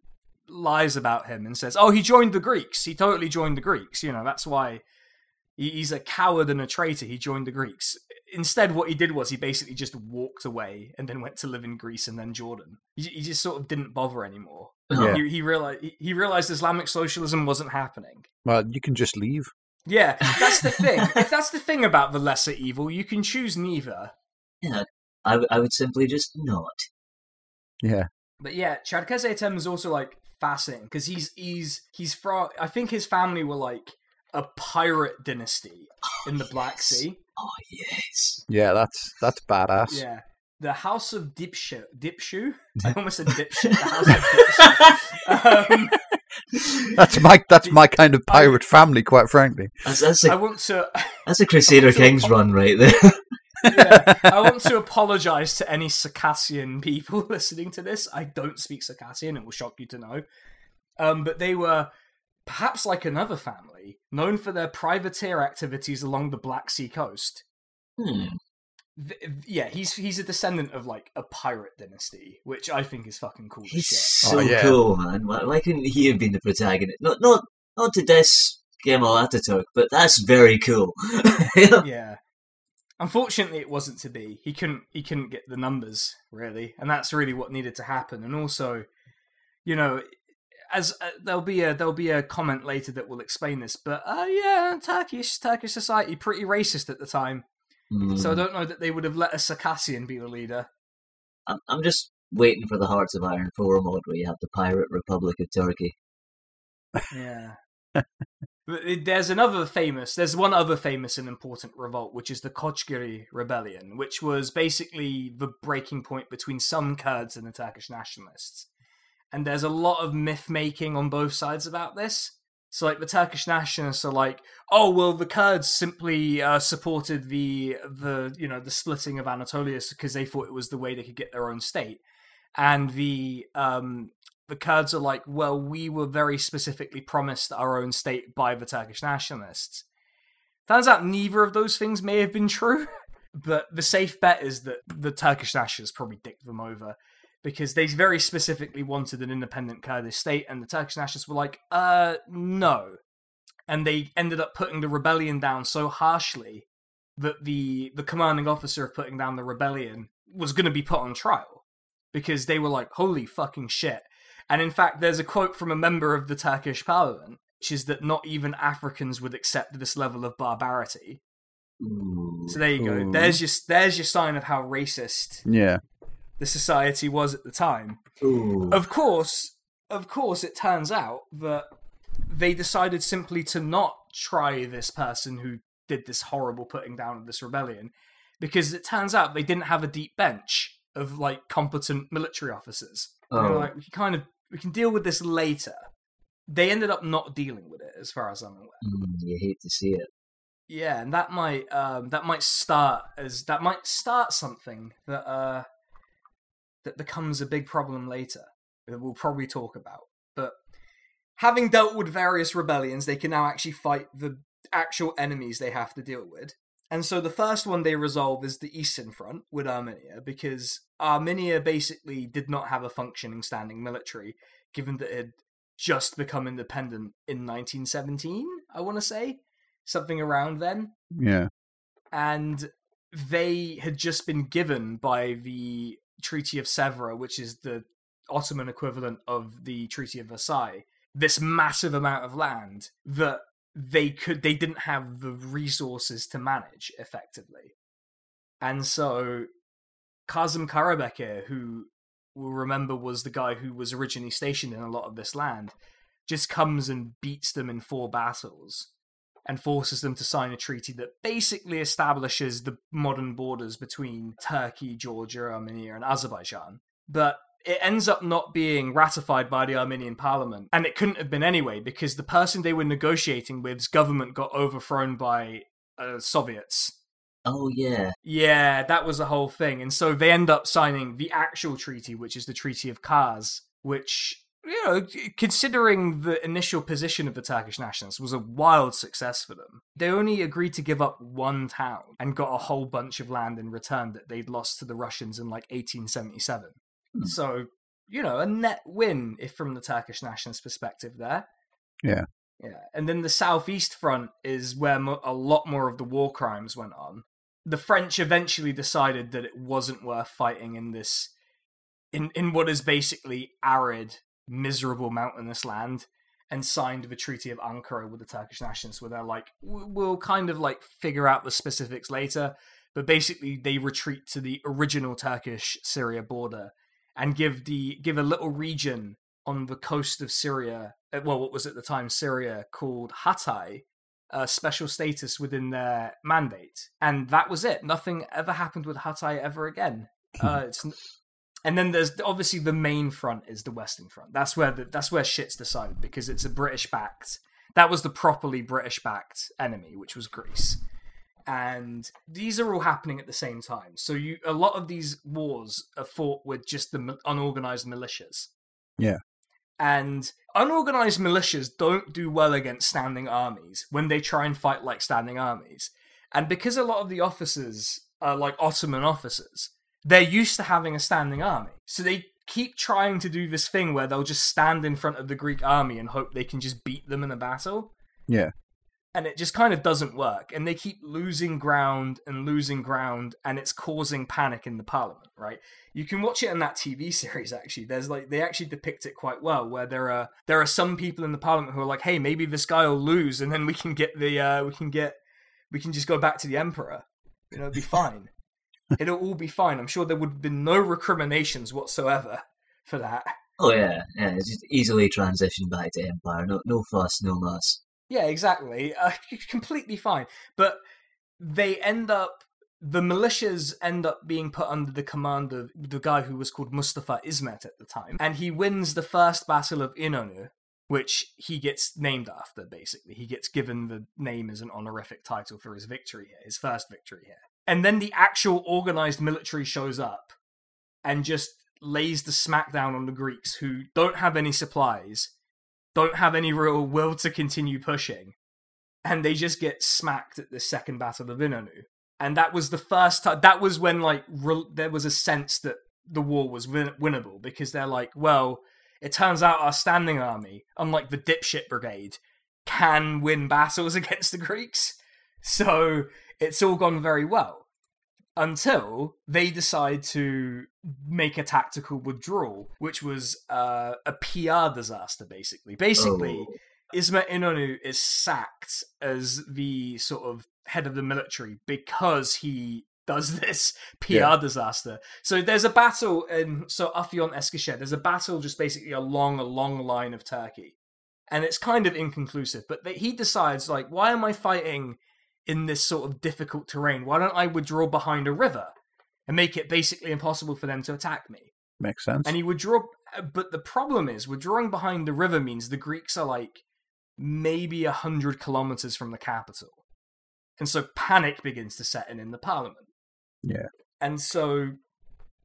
lies about him and says, "Oh, he joined the Greeks. He totally joined the Greeks. You know, that's why." He's a coward and a traitor. He joined the Greeks. Instead, what he did was he basically just walked away and then went to live in Greece and then Jordan. He, he just sort of didn't bother anymore. Oh, He, he realized he realized Islamic socialism wasn't happening. Well, you can just leave. Yeah, that's the thing. (laughs) if that's the thing about the lesser evil, you can choose neither. Yeah, I, w- I would simply just not. Yeah. But yeah, Cherkez Etem is also like fascinating because he's he's he's from. I think his family were like a pirate dynasty in the Black (gasps) yes. Sea. Oh yes. Yeah, that's that's badass. Yeah. The House of Dipshu. Dipshu? I almost said Dipshit. The House of (laughs) Dipshu. Um, That's my that's my (laughs) kind of pirate family, quite frankly. That's that's I a want to. (laughs) that's a Crusader So- Kings run right there. yeah, I want to apologize to any Circassian people listening to this. I don't speak Circassian, it will shock you to know. Um, but they were perhaps like another family, known for their privateer activities along the Black Sea coast. Hmm. Th- yeah, he's he's a descendant of like a pirate dynasty, which I think is fucking cool He's shit. so Oh, yeah. cool, man. Why, why couldn't he have been the protagonist? Not not not to diss Kemal Ataturk, but that's very cool. (laughs) yeah. Unfortunately, it wasn't to be. He couldn't. He couldn't get the numbers really, and that's really what needed to happen. And also, you know, as uh, there'll be a there'll be a comment later that will explain this. But uh, yeah, Turkish Turkish society pretty racist at the time, Hmm. so I don't know that they would have let a Circassian be the leader. I'm, I'm just waiting for the Hearts of Iron 4 mod where you have the Pirate Republic of Turkey. Yeah. There's another famous, there's one other famous and important revolt, which is the Kochgiri Rebellion, which was basically the breaking point between some Kurds and the Turkish nationalists. And there's a lot of myth making on both sides about this. So, like, the Turkish nationalists are like, "Oh, well, the Kurds simply uh, supported the the you know the splitting of Anatolia because they thought it was the way they could get their own state," and the um, the Kurds are like, well, we were very specifically promised our own state by the Turkish nationalists. Turns out neither of those things may have been true, (laughs) but the safe bet is that the Turkish nationalists probably dicked them over because they very specifically wanted an independent Kurdish state, and the Turkish nationalists were like, uh, no. And they ended up putting the rebellion down so harshly that the the commanding officer of putting down the rebellion was going to be put on trial because they were like, holy fucking shit. And in fact, there's a quote from a member of the Turkish parliament, which is that not even Africans would accept this level of barbarity. So there you go. There's your there's your sign of how racist Yeah. The society was at the time. Ooh. Of course, of course, it turns out that they decided simply to not try this person who did this horrible putting down of this rebellion, because it turns out they didn't have a deep bench of like competent military officers. They were Oh. like we can kind of we can deal with this later. They ended up not dealing with it, as far as I'm aware. Mm, you hate to see it. Yeah, and that might um, that might start as that might start something that uh, that becomes a big problem later that we'll probably talk about. But having dealt with various rebellions, they can now actually fight the actual enemies they have to deal with. And so the first one they resolve is the Eastern Front with Armenia, because Armenia basically did not have a functioning standing military, given that it had just become independent in 1917, I want to say something around then. Yeah. And they had just been given by the Treaty of Sèvres, which is the Ottoman equivalent of the Treaty of Versailles, this massive amount of land that they could they didn't have the resources to manage effectively. And so Kazım Karabekir, who we'll remember was the guy who was originally stationed in a lot of this land, just comes and beats them in four battles and forces them to sign a treaty that basically establishes the modern borders between Turkey, Georgia, Armenia, and Azerbaijan. But it ends up not being ratified by the Armenian parliament, and it couldn't have been anyway because the person they were negotiating with's government got overthrown by uh, Soviets. Oh yeah. Yeah, that was the whole thing. And so they end up signing the actual treaty, which is the Treaty of Kars, which, you know, considering the initial position of the Turkish nationalists, was a wild success for them. They only agreed to give up one town and got a whole bunch of land in return that they'd lost to the Russians in like 1877. Hmm. So, you know, a net win if from the Turkish nationalist perspective there. Yeah. Yeah, and then the southeast front is where mo- a lot more of the war crimes went on. The French eventually decided that it wasn't worth fighting in this, in in what is basically arid, miserable mountainous land, and signed the Treaty of Ankara with the Turkish nationalists, where they're like, we'll kind of like figure out the specifics later, but basically they retreat to the original Turkish Syria border and give the give a little region on the coast of Syria, uh, well, what was at the time Syria, called Hatay, a special status within their mandate, and that was it. Nothing ever happened with Hatay ever again. Uh, it's, and then there's obviously the main front is the Western Front. That's where the, that's where shit's decided because it's a British backed. That was the properly British backed enemy, which was Greece and these are all happening at the same time. So you a lot of these wars are fought with just the unorganized militias. Yeah. And unorganized militias don't do well against standing armies when they try and fight like standing armies. And because a lot of the officers are like Ottoman officers, they're used to having a standing army. So they keep trying to do this thing where they'll just stand in front of the Greek army and hope they can just beat them in a battle. Yeah. and it just kind of doesn't work. And they keep losing ground and losing ground and it's causing panic in the parliament right? You can watch it in that tv (laughs) series actually. There's like they actually depict it quite well where there are there are some people in the parliament who are like hey maybe this guy will lose and then we can get the uh we can get we can just go back to the emperor. You know it'll be fine it'll all be fine i'm sure there would have been no recriminations whatsoever for that Oh yeah. Yeah. It's just easily transitioned back to Empire. No, no fuss, no muss. Yeah, exactly. Uh, completely fine. But they end up, the militias end up being put under the command of the guy who was called Mustafa Ismet at the time. And he wins the first battle of Inonu, which he gets named after, basically. He gets given the name as an honorific title for his victory here, his first victory here. And then the actual organized military shows up and just lays the smackdown on the Greeks who don't have any supplies, don't have any real will to continue pushing, and they just get smacked at the second battle of Inonu. And that was the first time. That was when like re- there was a sense that the war was win- winnable because they're like, well, it turns out our standing army, unlike the dipshit brigade, can win battles (laughs) against the Greeks. So it's all gone very well until they decide to make a tactical withdrawal, which was uh, a PR disaster, basically. Basically, Oh. Ismet Inonu is sacked as the sort of head of the military because he does (laughs) this PR Yeah. disaster. So there's a battle in so Afyon Eskişehir. There's a battle just basically along a long line of Turkey, and it's kind of inconclusive. But they, he decides like, why am I fighting in this sort of difficult terrain? Why don't I withdraw behind a river and make it basically impossible for them to attack me? Makes sense. And he withdraw, but the problem is withdrawing behind the river means the Greeks are like maybe a hundred kilometers from the capital, and so panic begins to set in in the parliament. Yeah. And so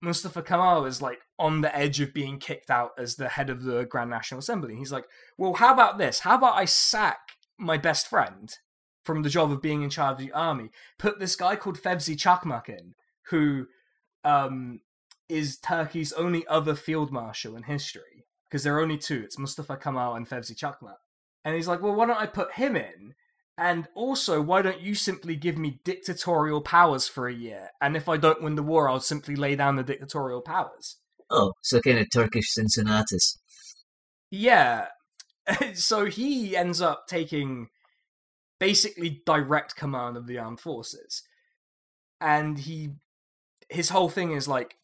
Mustafa Kemal is like on the edge of being kicked out as the head of the Grand National Assembly. He's like, well, how about this? How about I sack my best friend from the job of being in charge of the army, put this guy called Fevzi Chakmak in, who um, is Turkey's only other field marshal in history, because there are only two. It's Mustafa Kemal and Fevzi Chakmak. And he's like, well, why don't I put him in? And also, why don't you simply give me dictatorial powers for a year? And if I don't win the war, I'll simply lay down the dictatorial powers. Oh, so kind of Turkish Cincinnatus. Yeah. (laughs) so he ends up taking basically direct command of the armed forces. And he his whole thing is like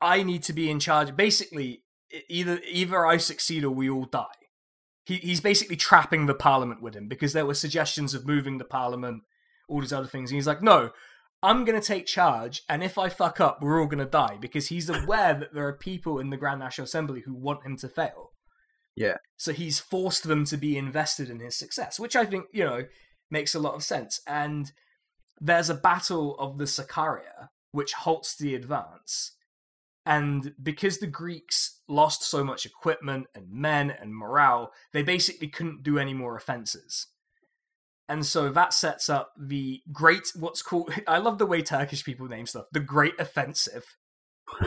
I need to be in charge. Basically, either either I succeed or we all die. He he's basically trapping the parliament with him because there were suggestions of moving the parliament, all these other things. And he's like, "No, I'm going to take charge, and if I fuck up, we're all going to die because he's (laughs) aware that there are people in the Grand National Assembly who want him to fail. Yeah. So he's forced them to be invested in his success, which I think, you know, makes a lot of sense. And there's a battle of the Sakarya, which halts the advance. And because the Greeks lost so much equipment and men and morale, they basically couldn't do any more offenses. And so that sets up the great, what's called, (laughs) I love the way Turkish people name stuff, the Great Offensive,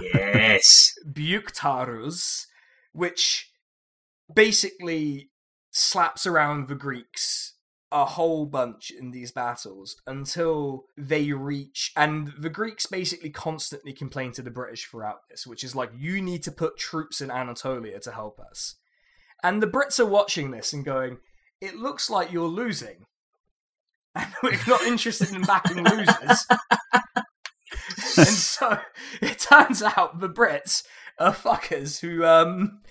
Yes. (laughs) Büyüktaarruz, which basically slaps around the Greeks a whole bunch in these battles until they reach and the Greeks basically constantly complain to the British throughout this, which is like you need to put troops in Anatolia to help us. And the Brits are watching this and going, It looks like you're losing. (laughs) And we're not interested in backing losers. (laughs) and so it turns out the Brits are fuckers who um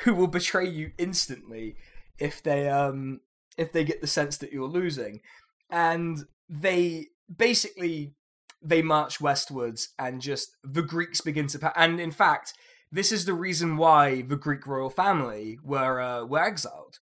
who will betray you instantly if they um if they get the sense that you're losing. And they basically they march westwards and just the Greeks begin to pa- and in fact this is the reason why the Greek royal family were uh, were exiled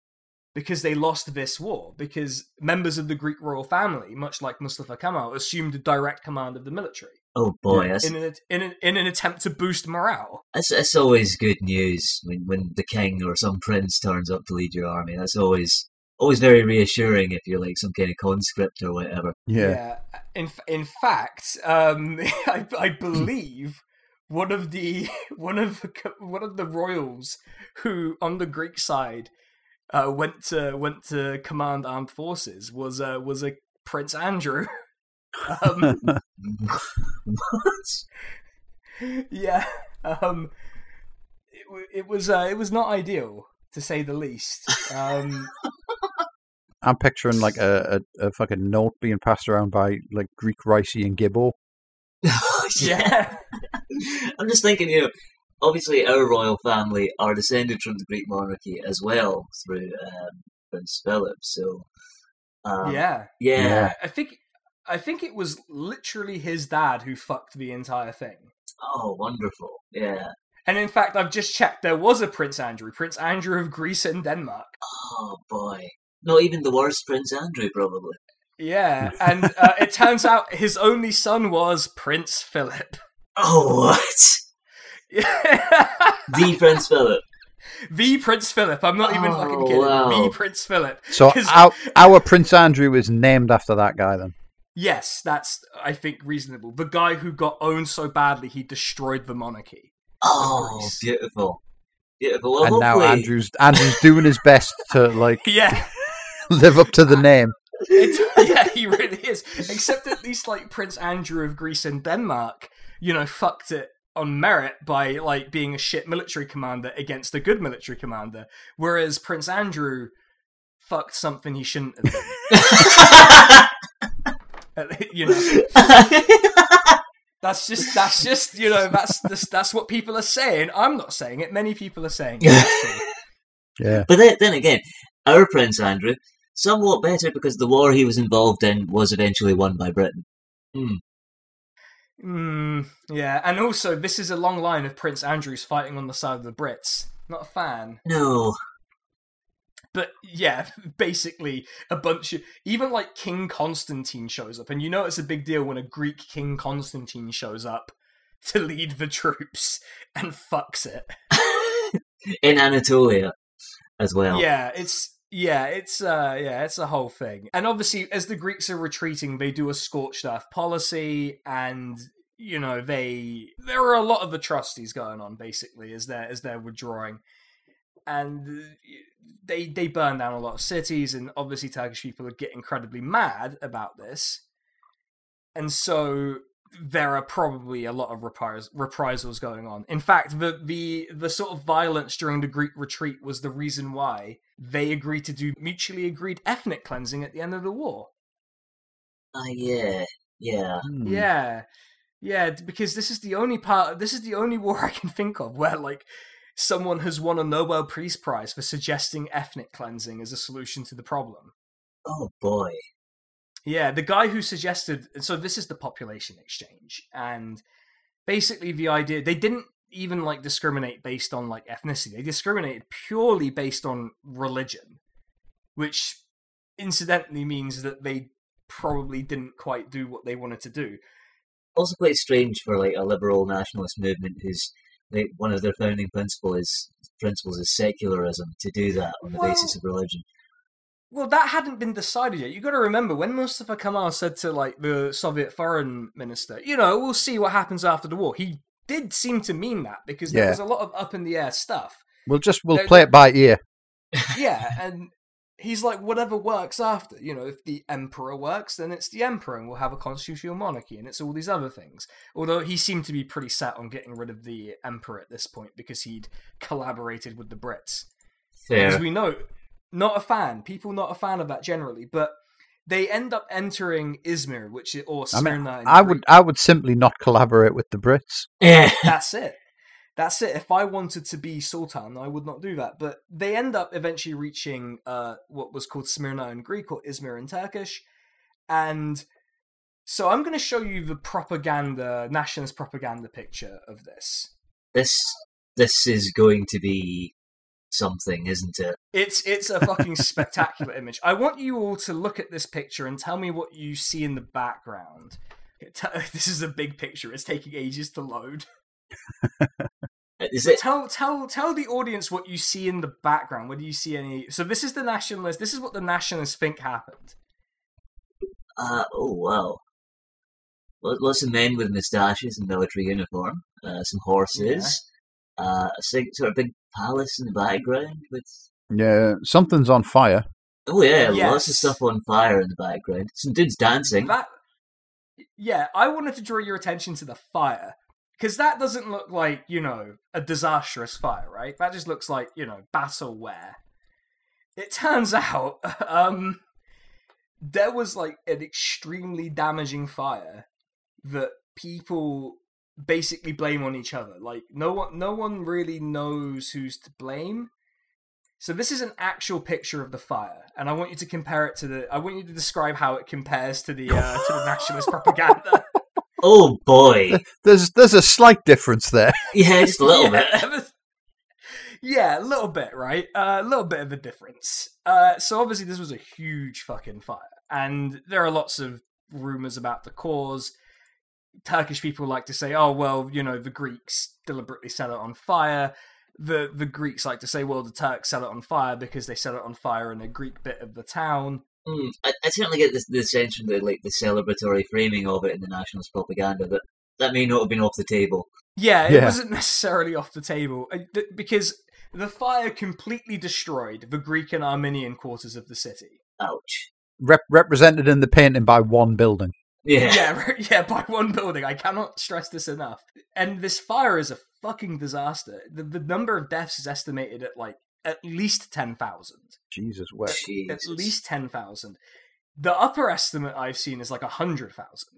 because they lost this war because members of the Greek royal family much like Mustafa Kemal assumed direct command of the military Oh boy, that's, in an in an, in an attempt to boost morale. that's, that's always good news when, when the king or some prince turns up to lead your army. That's always always very reassuring if you're like some kind of conscript or whatever. Yeah. In in fact, um, (laughs) I, I believe one of the (laughs) one of the one of the royals who on the Greek side uh, went to went to command armed forces was uh, was a Prince Andrew. (laughs) um, what? yeah, um, it, it was uh, it was not ideal to say the least. Um, I'm picturing like a, a, a fucking note being passed around by like Greek Ricey and Gibbo. (laughs) yeah. (laughs) I'm just thinking, you know, obviously our royal family are descended from the Greek monarchy as well through um, Prince Philip. So, um, yeah. yeah, Yeah. I think I think it was literally his dad who fucked the entire thing. Oh, wonderful. Yeah. And in fact, I've just checked. There was a Prince Andrew, Prince Andrew of Greece and Denmark. Oh boy. Not even the worst Prince Andrew, probably. Yeah, and uh, it turns out his only son was Prince Philip. (laughs) Oh, what? Yeah. (laughs) The Prince Philip. the Prince Philip. I'm not even fucking Oh, kidding. wow. The Prince Philip. So our, our Prince Andrew is named after that guy then. Yes, that's I think reasonable. The guy who got owned so badly he destroyed the monarchy. Oh, beautiful, beautiful. Well, and now Andrew's Andrew's doing his best to like (laughs) Yeah, (laughs) live up to the name. it, (laughs) yeah, he really is. Except at least like Prince Andrew of Greece and Denmark, you know, fucked it on merit by like being a shit military commander against a good military commander, whereas Prince Andrew fucked something he shouldn't have done. (laughs) you know, that's just that's just you know that's that's, that's what people are saying. I'm not saying it. Many people are saying it. Yeah. But then, then again, our Prince Andrew, somewhat better because the war he was involved in was eventually won by Britain. Mm, yeah, and also this is a long line of Prince Andrews fighting on the side of the Brits. Not a fan, No, but yeah, (laughs) basically a bunch of even like King Constantine shows up, and you know it's a big deal when a Greek King Constantine shows up (laughs) to lead the troops and fucks it. (laughs) in Anatolia as well. Yeah, it's yeah, it's uh yeah, it's a whole thing. And obviously as the Greeks are retreating, they do a scorched earth policy and you know, they there are a lot of atrocities going on basically as they're as they're withdrawing. And uh, they they burn down a lot of cities and obviously Turkish people get incredibly mad about this. And so there are probably a lot of repris- reprisals going on. In fact, the, the the sort of violence during the Greek retreat was the reason why they agreed to do mutually agreed ethnic cleansing at the end of the war. Ah, yeah, yeah. Hmm. Yeah, yeah, because this is the only part. This is the only war (laughs) I can think of where like someone has won a Nobel Peace Prize for suggesting ethnic cleansing as a solution to the problem. Oh boy. Yeah, the guy who suggested so this is the population exchange and basically the idea they didn't even like discriminate based on like ethnicity. They discriminated purely based on religion, which incidentally means that they probably didn't quite do what they wanted to do. Also quite strange for like a liberal nationalist movement whose like one of their founding principle is principles is secularism to do that on the Well- basis of religion. Well, that hadn't been decided yet. You've got to remember when Mustafa Kemal said to like the Soviet foreign minister, you know, we'll see what happens after the war. He did seem to mean that because there was a lot of up in the air stuff. We'll just we'll They're- play it by ear. (laughs) yeah, and he's like, whatever works after. You know, if the emperor works, then it's the emperor, and we'll have a constitutional monarchy, and it's all these other things. Although he seemed to be pretty set on getting rid of the emperor at this point because he'd collaborated with the Brits. As we know, not a fan. People not a fan of that generally, but they end up entering Izmir, which is or I mean, Smyrna. in I would I would simply not collaborate with the Brits. Yeah. That's it. That's it. If I wanted to be Sultan, I would not do that. But they end up eventually reaching uh, what was called Smyrna in Greek or Izmir in Turkish. And so I'm going to show you the propaganda, nationalist propaganda picture of this. This this is going to be something, isn't it? It's it's a fucking (laughs) spectacular image. I want you all to look at this picture and tell me what you see in the background. T- (laughs) this is a big picture. It's taking ages to load. (laughs) Is it? tell tell tell the audience what you see in the background. Whether you see any. So this is the nationalists. This is what the nationalists think happened. Uh, oh wow. Lo- Lots of men with moustaches and military uniform. Uh, some horses. Uh, a sig- sort of big palace in the background with. Yeah, something's on fire. Oh yeah, lots of stuff on fire in the background. Some dudes dancing. That. Yeah, I wanted to draw your attention to the fire because that doesn't look like you know a disastrous fire, right? That just looks like you know battleware. It turns (laughs) out, um, there was like an extremely damaging fire that people basically blame on each other. Like no one, no one really knows who's to blame. So this is an actual picture of the fire, and I want you to compare it to the. I want you to describe how it compares to the uh, to the nationalist propaganda. (laughs) Oh boy. There's there's a slight difference there. yeah, just a (laughs) little bit. yeah, Yeah, a little bit, right? Uh, a little bit of a difference. Uh, so obviously this was a huge fucking fire, and there are lots of rumors about the cause. Turkish people like to say, "Oh well, you know, the Greeks deliberately set it on fire." the the Greeks like to say, well, the Turks set it on fire because they set it on fire in a Greek bit of the town. Mm, I, I certainly get this the sense from the like the celebratory framing of it in the nationalist propaganda that that may not have been off the table. Yeah, it Yeah. wasn't necessarily off the table uh, because the fire completely destroyed the Greek and Armenian quarters of the city. Ouch. Rep- represented in the painting by one building. Yeah. Yeah, (laughs) yeah, by one building. I cannot stress this enough. And this fire is a fucking disaster. The, the number of deaths is estimated at like at least 10,000. Jesus, where? At Jesus. least 10,000. The upper estimate I've seen is like 100,000.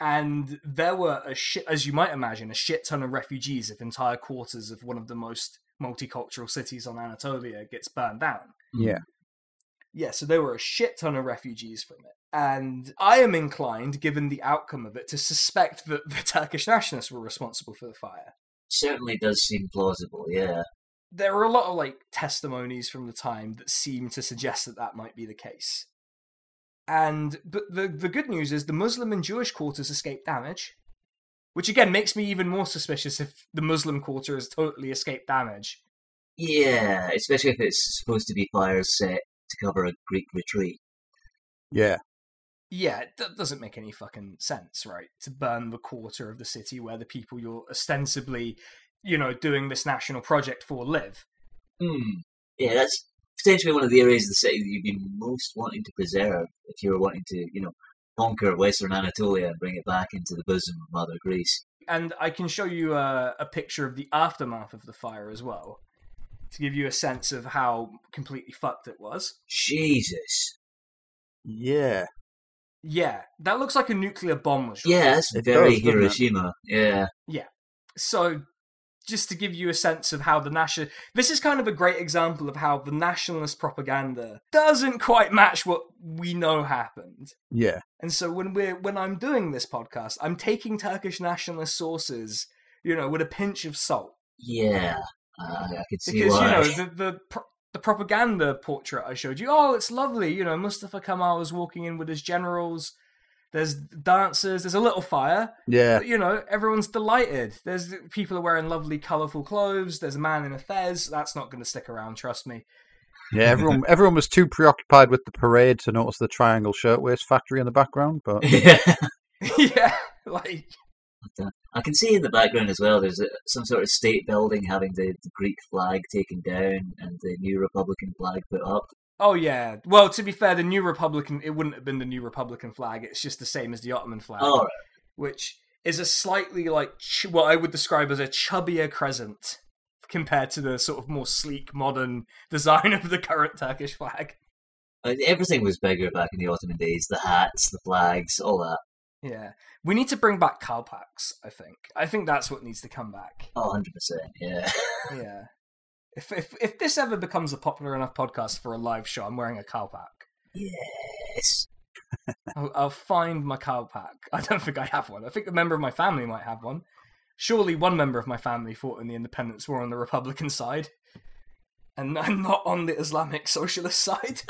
And there were a shit, as you might imagine, a shit ton of refugees if entire quarters of one of the most multicultural cities on Anatolia gets burned down. Yeah. Yeah, so there were a shit ton of refugees from it. And I am inclined, given the outcome of it, to suspect that the (laughs) Turkish nationalists were responsible for the fire. Certainly does seem plausible. Yeah. There are a lot of like testimonies from the time that seem to suggest that that might be the case. And but the the good news is the Muslim and Jewish quarters escaped damage, which again makes me even more suspicious if the Muslim quarter has totally escaped damage. Yeah, especially if it's supposed to be fires set to cover a Greek retreat. Yeah. Yeah, that doesn't make any fucking sense, right? To burn the quarter of the city where the people you're ostensibly, you know, doing this national project for live. Hmm. Yeah, that's potentially one of the areas of the city that you'd be most wanting to preserve if you were wanting to, you know, conquer Western Anatolia and bring it back into the bosom of Mother Greece. And I can show you a, a picture of the aftermath of the fire as well, to give you a sense of how completely fucked it was. Jesus. Yeah. Yeah, that looks like a nuclear bomb was. dropped. Yeah, very does, doesn't? Hiroshima. Yeah. Yeah. So, just to give you a sense of how the national. This is kind of a great example of how the nationalist propaganda doesn't quite match what we know happened. Yeah. And so when we're when I'm doing this podcast, I'm taking Turkish nationalist sources, you know, with a pinch of salt Yeah. Uh, I could see because why. you know the the pro- the propaganda portrait I showed you. Oh, it's lovely. You know, Mustafa Kemal is walking in with his generals. There's dancers. There's a little fire. Yeah. But, you know, everyone's delighted. There's people are wearing lovely, colourful clothes. There's a man in a fez. That's not going to stick around. Trust me. Yeah. Everyone, (laughs) everyone was too preoccupied with the parade to notice the Triangle Shirtwaist Factory in the background. But (laughs) yeah. (laughs) yeah, like I can see in the background as well. There's a, some sort of state building having the, the Greek flag taken down and the new Republican flag put up. Oh yeah. Well, to be fair, the new Republican it wouldn't have been the new Republican flag. It's just the same as the Ottoman flag, Oh, which is a slightly like ch- what I would describe as a chubbier crescent compared to the sort of more sleek, modern design of the current Turkish flag. everything was bigger back in the Ottoman days. The hats, the flags, all that. Yeah, we need to bring back kalpaks. I think. I think that's what needs to come back. Oh, 100%. Yeah. (laughs) Yeah. If if if this ever becomes a popular enough podcast for a live show, I'm wearing a kalpak. yes. (laughs) I'll, I'll find my kalpak. (laughs) I don't think I have one. I think a member of my family might have one. Surely one member of my family fought in the independence war on the Republican side, and I'm not on the Islamic socialist side.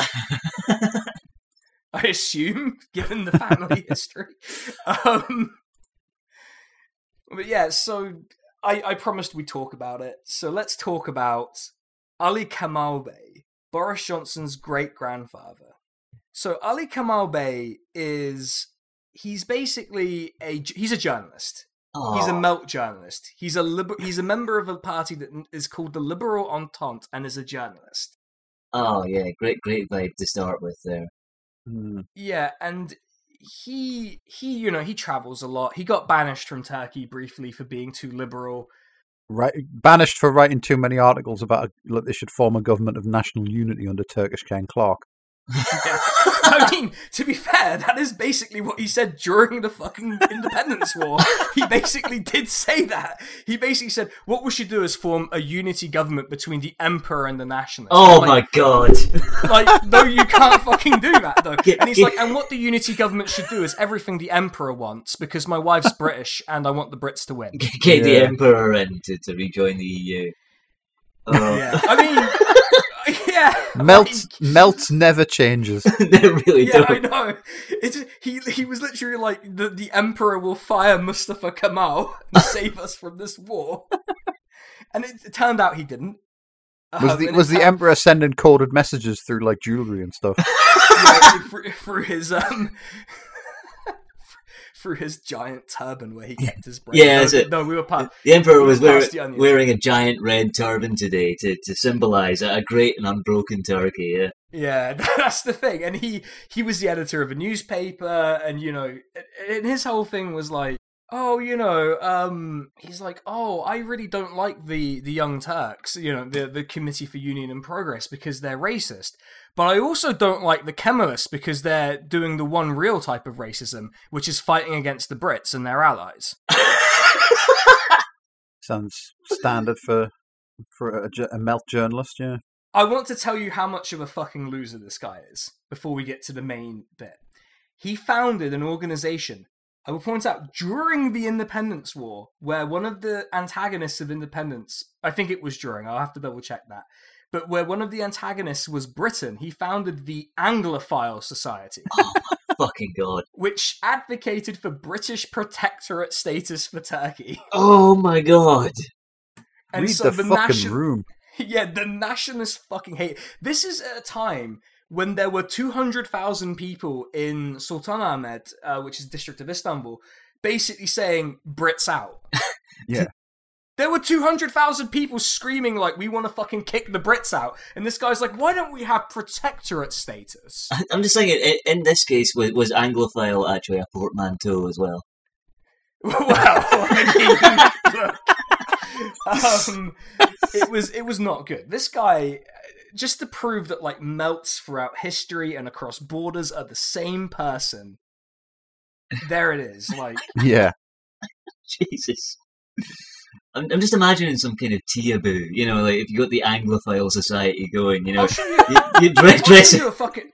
(laughs) I assume, given the family (laughs) history. Um, but yeah, so I, I promised we'd talk about it. So let's talk about Ali Kemal Bey, Boris Johnson's great grandfather. So Ali Kemal Bey is he's basically a he's a journalist. Oh, He's a Melt journalist. He's a liber- he's a member of a party that is called the Liberal Entente and is a journalist. oh, yeah. Great, great vibe to start with there. Hmm. Yeah, and he he you know he travels a lot. He got banished from Turkey briefly for being too liberal. right, banished for writing too many articles about a, like they should form a government of national unity under Turkish Ken Clarke. Yeah. I mean, to be fair, that is basically what he said during the fucking independence war. He basically did say that. He basically said, what we should do is form a unity government between the emperor and the nationalists. Oh, like, my God. Like, no, you can't fucking do that, though. Get- And he's like, and what the unity government should do is everything the emperor wants, because my wife's British and I want the Brits to win. Get the Emperor in to, to rejoin the EU. Oh, Yeah. I mean, (laughs) yeah. Melt, like- (laughs) melt never changes. (laughs) they really Yeah, I don't. know. It's he. He was literally like the the emperor will fire Mustafa Kemal and save us from this war. and it, it turned out he didn't. Was Um, the was the turned- emperor sending coded messages through like jewelry and stuff? yeah, through, through his um through his giant turban where he kept his brain. Yeah, no, it. no, we were part. The Emperor was Pass wear, the wearing a giant red turban today to, to symbolise a great and unbroken Turkey. Yeah. Yeah, (laughs) that's the thing. And he he was the editor of a newspaper, and you know, and his whole thing was like, oh, you know, um, he's like, oh, I really don't like the the Young Turks, you know, the the Committee for Union and Progress because they're racist. But I also don't like the Kemalists because they're doing the one real type of racism, which is fighting against the Brits and their allies. Sounds standard for for a, a melt journalist. Yeah. I want to tell you how much of a fucking loser this guy is before we get to the main bit. He founded an organization, I will point out, during the Independence War, where one of the antagonists of independence, I think it was during, I'll have to double check that, but where one of the antagonists was Britain, he founded the Anglophile Society, (laughs) Oh, Fucking God. which advocated for British protectorate status for Turkey. (laughs) Oh my God. And Read so the, the fucking nation- room. (laughs) Yeah, the nationalists fucking hate. This is at a time when there were 200,000 people in Sultanahmet, uh, which is district of Istanbul, basically saying Brits out. (laughs) Yeah. There were 200,000 people screaming like we want to fucking kick the Brits out. And this guy's like, "Why don't we have protectorate status?" (laughs) I'm just saying, in, in this case, was, was Anglophile actually a portmanteau as well? (laughs) well, I mean, um, it was it was not good. This guy, just to prove that like melts throughout history and across borders are the same person. There it is. Like, (laughs) Yeah. Jesus. I'm, I'm just imagining some kind of taboo, you know, like if you got the Anglophile society going, you know, I'll show you. (laughs) you, you dress, I'll show you a fucking.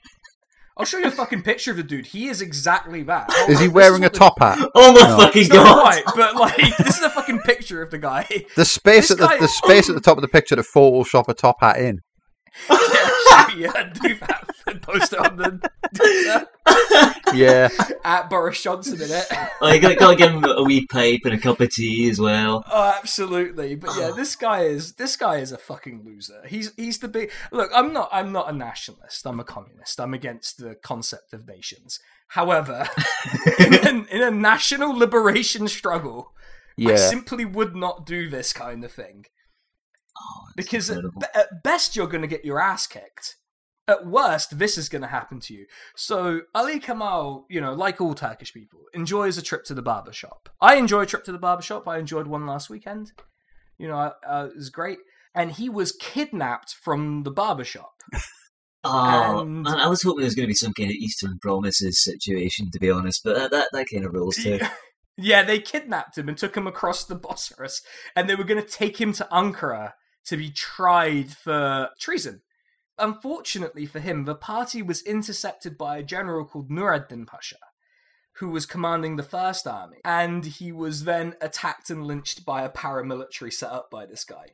I'll show you a fucking picture of the dude. He is exactly that. Hold (laughs) Is he this wearing a what the- top hat? Oh my No. fucking god! right, but like this is a fucking picture of the guy. The space This at the, guy- the space at the top of the picture to Photoshop a top hat in. Yeah, yeah, do that. and Post it on the Yeah. at Boris Johnson in it. Oh, you got, got to give him a wee pipe and a cup of tea as well. Oh, absolutely. But yeah, this guy is this guy is a fucking loser. He's he's the big look. I'm not I'm not a nationalist. I'm a communist. I'm against the concept of nations. However, (laughs) in, a, in a national liberation struggle, I simply would not do this kind of thing Oh, because at, at best you're going to get your ass kicked. At worst, this is going to happen to you. So Ali Kemal, you know, like all Turkish people, enjoys a trip to the barber shop. I enjoy a trip to the barber shop. I enjoyed one last weekend. You know, uh, it was great. And he was kidnapped from the barber shop. (laughs) Oh, and- man, I was hoping there was going to be some kind of Eastern Promises situation, to be honest, but that, that, that kind of rules too. (laughs) yeah, they kidnapped him and took him across the Bosphorus, and they were going to take him to Ankara to be tried for treason. Unfortunately for him, the party was intercepted by a general called Nureddin Pasha, who was commanding the First Army, and he was then attacked and lynched by a paramilitary set up by this guy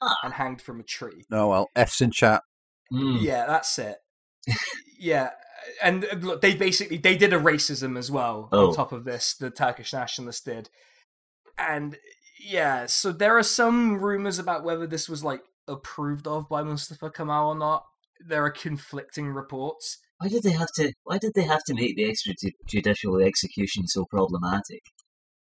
Ah. and hanged from a tree. Oh well. F's in chat. Mm. Yeah, that's it. (laughs) yeah, and uh, look, they basically they did a racism as well Oh. on top of this. The Turkish nationalists did, and yeah, so there are some rumors about whether this was like approved of by Mustafa Kemal or not. There are conflicting reports. Why did they have to? Why did they have to make the extrajudicial execution so problematic?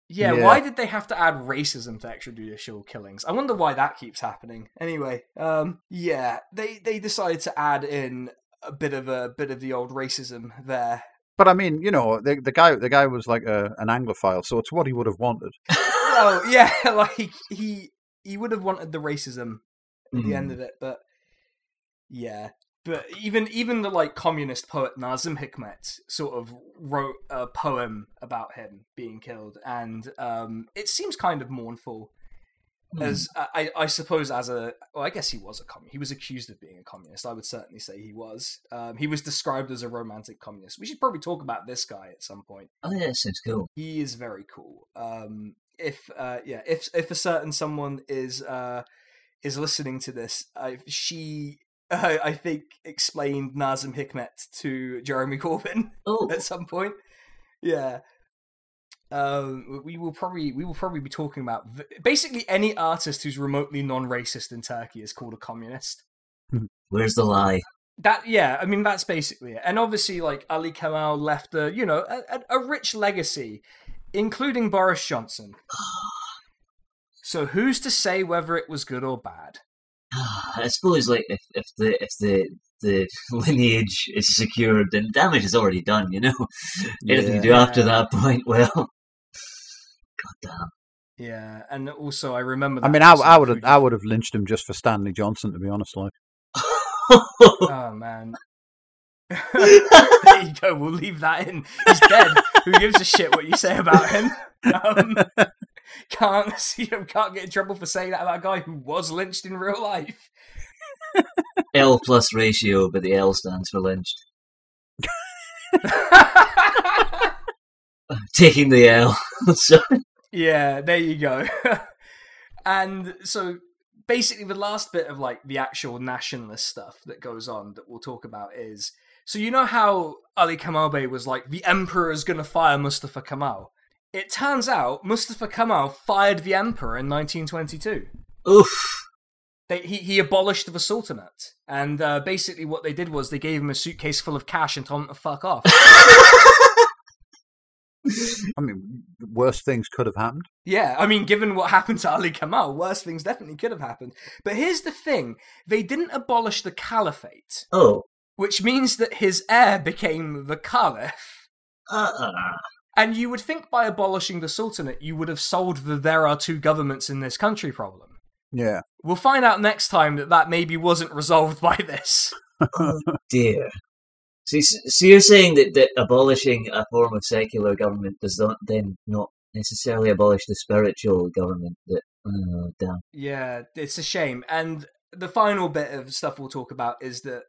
Yeah, Yeah. why did they have to add racism to extrajudicial killings? I wonder why that keeps happening. Anyway, um, yeah, they they decided to add in a bit of a bit of the old racism there. But I mean, you know, the the guy the guy was like a, an Anglophile, so it's what he would have wanted. (laughs) Oh yeah, (laughs) like he he would have wanted the racism at the end Mm. of it, but yeah. But even even the like communist poet Nazim Hikmet sort of wrote a poem about him being killed, and um, it seems kind of mournful. As I, I suppose, as a well, I guess he was a communist. He was accused of being a communist. I would certainly say he was. Um, he was described as a romantic communist. We should probably talk about this guy at some point Oh yeah, that sounds cool. he is very cool. Um, if uh, yeah, if if a certain someone is uh, is listening to this, I, she uh, (laughs) I think explained Nazim Hikmet to Jeremy (laughs) Corbyn Oh, at some point. Yeah, Um, we will probably we will probably be talking about v- basically any artist who's remotely non-racist in Turkey is called a communist. Where's the lie? That yeah, I mean that's basically it. And obviously, like Ali Kemal left a you know a, a, a rich legacy, including Boris Johnson. (gasps) So who's to say whether it was good or bad? (sighs) I suppose, like, if, if the if the the (laughs) lineage is secured, then damage is already done. You know, (laughs) anything you do after that point, well, (laughs) god damn. Yeah, and also I remember. I mean, I, I would have I would have lynched him just for Stanley Johnson, to be honest. Like, Oh man. (laughs) there you go. We'll leave that in. He's dead. Who gives a shit what you say about him? Um, (laughs) can't (laughs) see him. Can't get in trouble for saying that about a guy who was lynched in real life. L plus ratio, but the L stands for lynched. Taking the L. yeah, there you go. and so basically the last bit of like the actual nationalist stuff that goes on that we'll talk about is so you know how Ali Kemal Bey was like the emperor is going to fire Mustafa Kemal. It turns out Mustafa Kemal fired the emperor in 1922. oof. They, he, he abolished the Sultanate. And uh, basically, what they did was they gave him a suitcase full of cash and told him to fuck off. (laughs) I mean, worse things could have happened. Yeah, I mean, given what happened to Ali Kemal, worse things definitely could have happened. But here's the thing they didn't abolish the caliphate, Oh. which means that his heir became the caliph. Uh, And you would think by abolishing the sultanate, you would have solved the there are two governments in this country problem. Yeah. We'll find out next time that that maybe wasn't resolved by this. oh dear. So, so you're saying that, that abolishing a form of secular government does not then not necessarily abolish the spiritual government? That oh damn. Yeah, it's a shame. And the final bit of stuff we'll talk about is that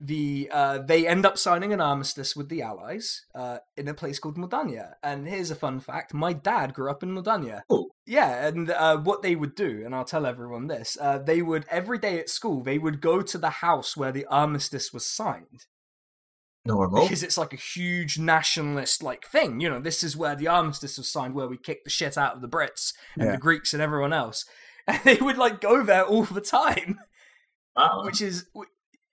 the uh, they end up signing an armistice with the Allies uh, in a place called Mudanya. And here's a fun fact: my dad grew up in Mudanya. Oh. Yeah, and uh, what they would do, and I'll tell everyone this: uh, they would every day at school they would go to the house where the armistice was signed Normal. because it's like a huge nationalist like thing. You know, this is where the armistice was signed, where we kicked the shit out of the Brits and Yeah. the Greeks and everyone else. (laughs) And they would like go there all the time, Wow. which is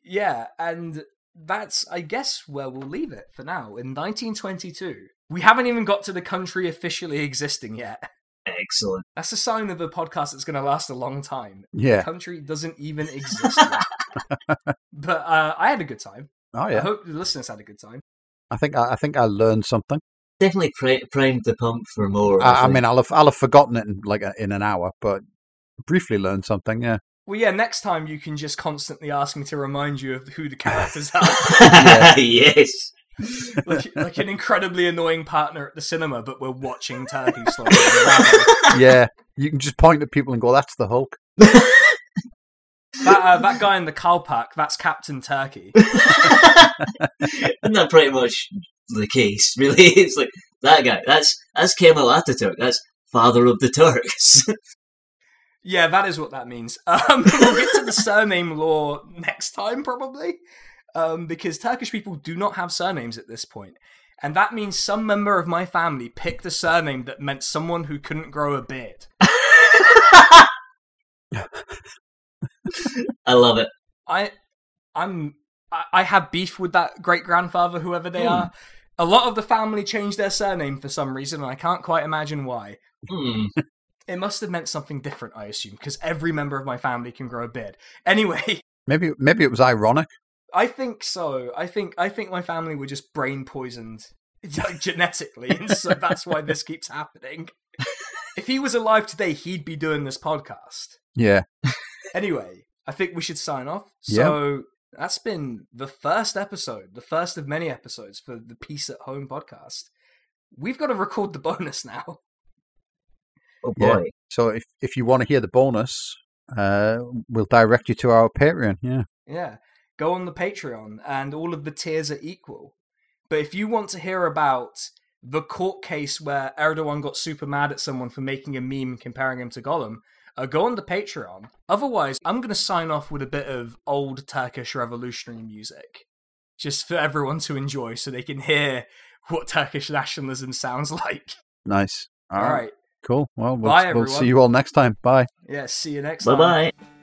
yeah, and that's I guess where we'll leave it for now. In 1922, we haven't even got to the country officially existing yet. Excellent. That's a sign of a podcast that's going to last a long time. The Yeah. country doesn't even exist yet. (laughs) but uh, I had a good time. Oh yeah. I hope the listeners had a good time. I think I, I think I learned something. Definitely pri- primed the pump for more. I, I think. mean, I'll have I'll have forgotten it in like a, in an hour, but briefly learned something. Yeah. Well, yeah, next time you can just constantly ask me to remind you of who the characters (laughs) are. (laughs) yes. like, like an incredibly annoying partner at the cinema, but we're watching Turkey (laughs) slowly unravel. Yeah. You can just point at people and go, "That's the Hulk." That, uh, that guy in the Kalpak, that's Captain Turkey. (laughs) Isn't that pretty much the case? (laughs) Really, it's like that guy. That's that's Kemal Ataturk. That's father of the Turks. (laughs) Yeah, that is what that means. Um, we'll get to the surname law next time, probably, um, because Turkish people do not have surnames at this point. And that means some member of my family picked a surname that meant someone who couldn't grow a beard. (laughs) I love it. I, I'm, I, I have beef with that great grandfather, whoever they Hmm. are. A lot of the family changed their surname for some reason, and I can't quite imagine why. Hmm. It must have meant something different, I assume, because every member of my family can grow a beard. (laughs) Anyway, Maybe maybe it was ironic. I think so. I think I think my family were just brain poisoned (laughs) like, genetically, and so that's why this keeps happening. If he was alive today, he'd be doing this podcast. Yeah. Anyway, I think we should sign off. So that's been the first episode, the first of many episodes for the Peace at Home podcast. We've got to record the (laughs) bonus now. Oh Yeah. boy. So if if you want to hear the bonus, uh, we'll direct you to our Patreon. Yeah. Yeah. Go on the Patreon and all of the tiers are equal. But if you want to hear about the court case where Erdogan got super mad at someone for making a meme comparing him to Gollum, uh, go on the Patreon. Otherwise, I'm going to sign off with a bit of old Turkish revolutionary music. Just for everyone to enjoy so they can hear what Turkish nationalism sounds (laughs) like. Nice. All right. Cool. Well, we'll, Bye, we'll see you all next time. Bye. Yeah. See you next Bye time. Bye bye.